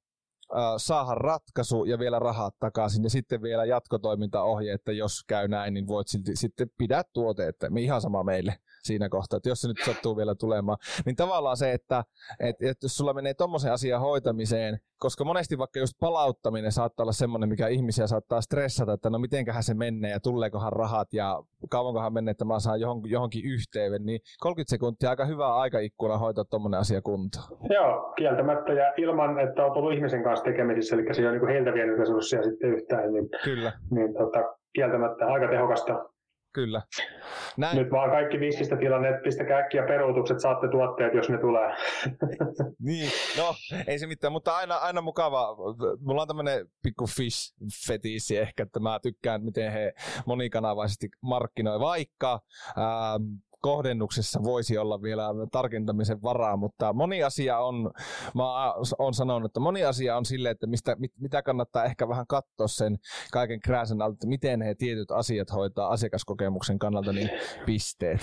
saada ratkaisu ja vielä rahat takaisin. Ja sitten vielä jatkotoimintaohje, että jos käy näin, niin voit silti sitten pidä tuote, että ihan sama meille siinä kohtaa, että jos se nyt sattuu vielä tulemaan. Niin tavallaan se, että, että, että jos sulla menee tuommoisen asian hoitamiseen, koska monesti vaikka just palauttaminen saattaa olla semmoinen, mikä ihmisiä saattaa stressata, että no mitenköhän se menee ja tuleekohan rahat ja kauankohan menee, että mä saan johonkin, johonkin yhteyden, niin 30 sekuntia aika hyvä aikaikkuna hoitaa tuommoinen asia kuntoon. Joo, kieltämättä ja ilman, että olet ollut ihmisen kanssa tekemisissä, eli se on niin heiltä vienyt resursseja sitten yhtään, niin, Kyllä. niin tota, kieltämättä aika tehokasta Kyllä. Näin. Nyt vaan kaikki viskistä tilanneet, pistäkää äkkiä peruutukset, saatte tuotteet, jos ne tulee. niin, no ei se mitään, mutta aina, aina mukava. Mulla on tämmöinen pikku fish fetiisi ehkä, että mä tykkään, miten he monikanavaisesti markkinoi, vaikka ähm, kohdennuksessa voisi olla vielä tarkentamisen varaa, mutta moni asia on, mä oon sanonut, että moni asia on sille, että mistä, mit, mitä kannattaa ehkä vähän katsoa sen kaiken krääsen alta, että miten he tietyt asiat hoitaa asiakaskokemuksen kannalta, niin pisteet.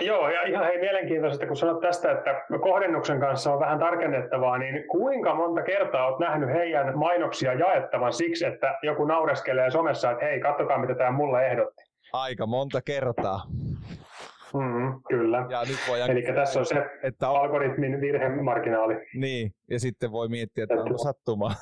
Joo, ja ihan hei mielenkiintoista, kun sanot tästä, että kohdennuksen kanssa on vähän tarkennettavaa, niin kuinka monta kertaa olet nähnyt heidän mainoksia jaettavan siksi, että joku naureskelee somessa, että hei, katsokaa mitä tämä mulle ehdotti. Aika monta kertaa. Mm, kyllä. Ja nyt voi Eli tässä on se että on... algoritmin virhemarginaali. Niin, ja sitten voi miettiä, että, että onko sattumaa.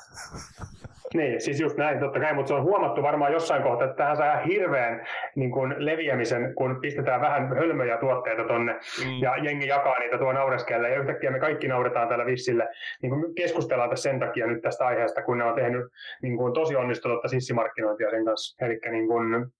Niin, siis just näin, totta kai, mutta se on huomattu varmaan jossain kohtaa, että tähän saa hirveän niin kuin leviämisen, kun pistetään vähän hölmöjä tuotteita tonne mm. ja jengi jakaa niitä tuo naureskelle ja yhtäkkiä me kaikki nauretaan tällä vissille. Niin kuin keskustellaan tässä sen takia nyt tästä aiheesta, kun ne on tehnyt niin kuin tosi onnistunutta sissimarkkinointia sen kanssa. Eli niin kuin,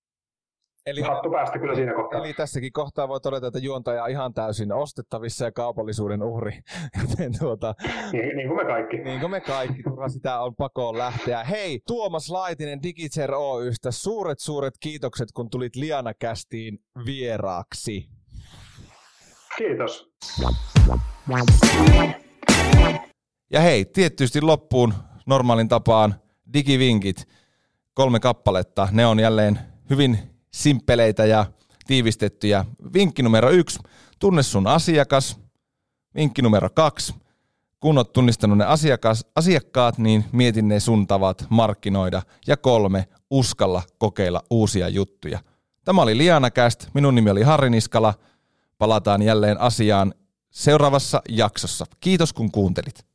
Eli, Hattu päästä kyllä siinä kohtaa. Eli tässäkin kohtaa voi todeta, että juontaja on ihan täysin ostettavissa ja kaupallisuuden uhri. Joten tuota, niin, niin, kuin me kaikki. Niin kuin me kaikki, turha sitä on pakoon lähteä. Hei, Tuomas Laitinen Digicer Oystä, suuret suuret kiitokset, kun tulit Liana Kästiin vieraaksi. Kiitos. Ja hei, tietysti loppuun normaalin tapaan digivinkit, kolme kappaletta. Ne on jälleen hyvin simppeleitä ja tiivistettyjä. Vinkki numero yksi, tunne sun asiakas. Vinkki numero kaksi, kun olet tunnistanut ne asiakas, asiakkaat, niin mietin ne sun tavat markkinoida. Ja kolme, uskalla kokeilla uusia juttuja. Tämä oli Liana Cast, minun nimi oli Harri Niskala. Palataan jälleen asiaan seuraavassa jaksossa. Kiitos kun kuuntelit.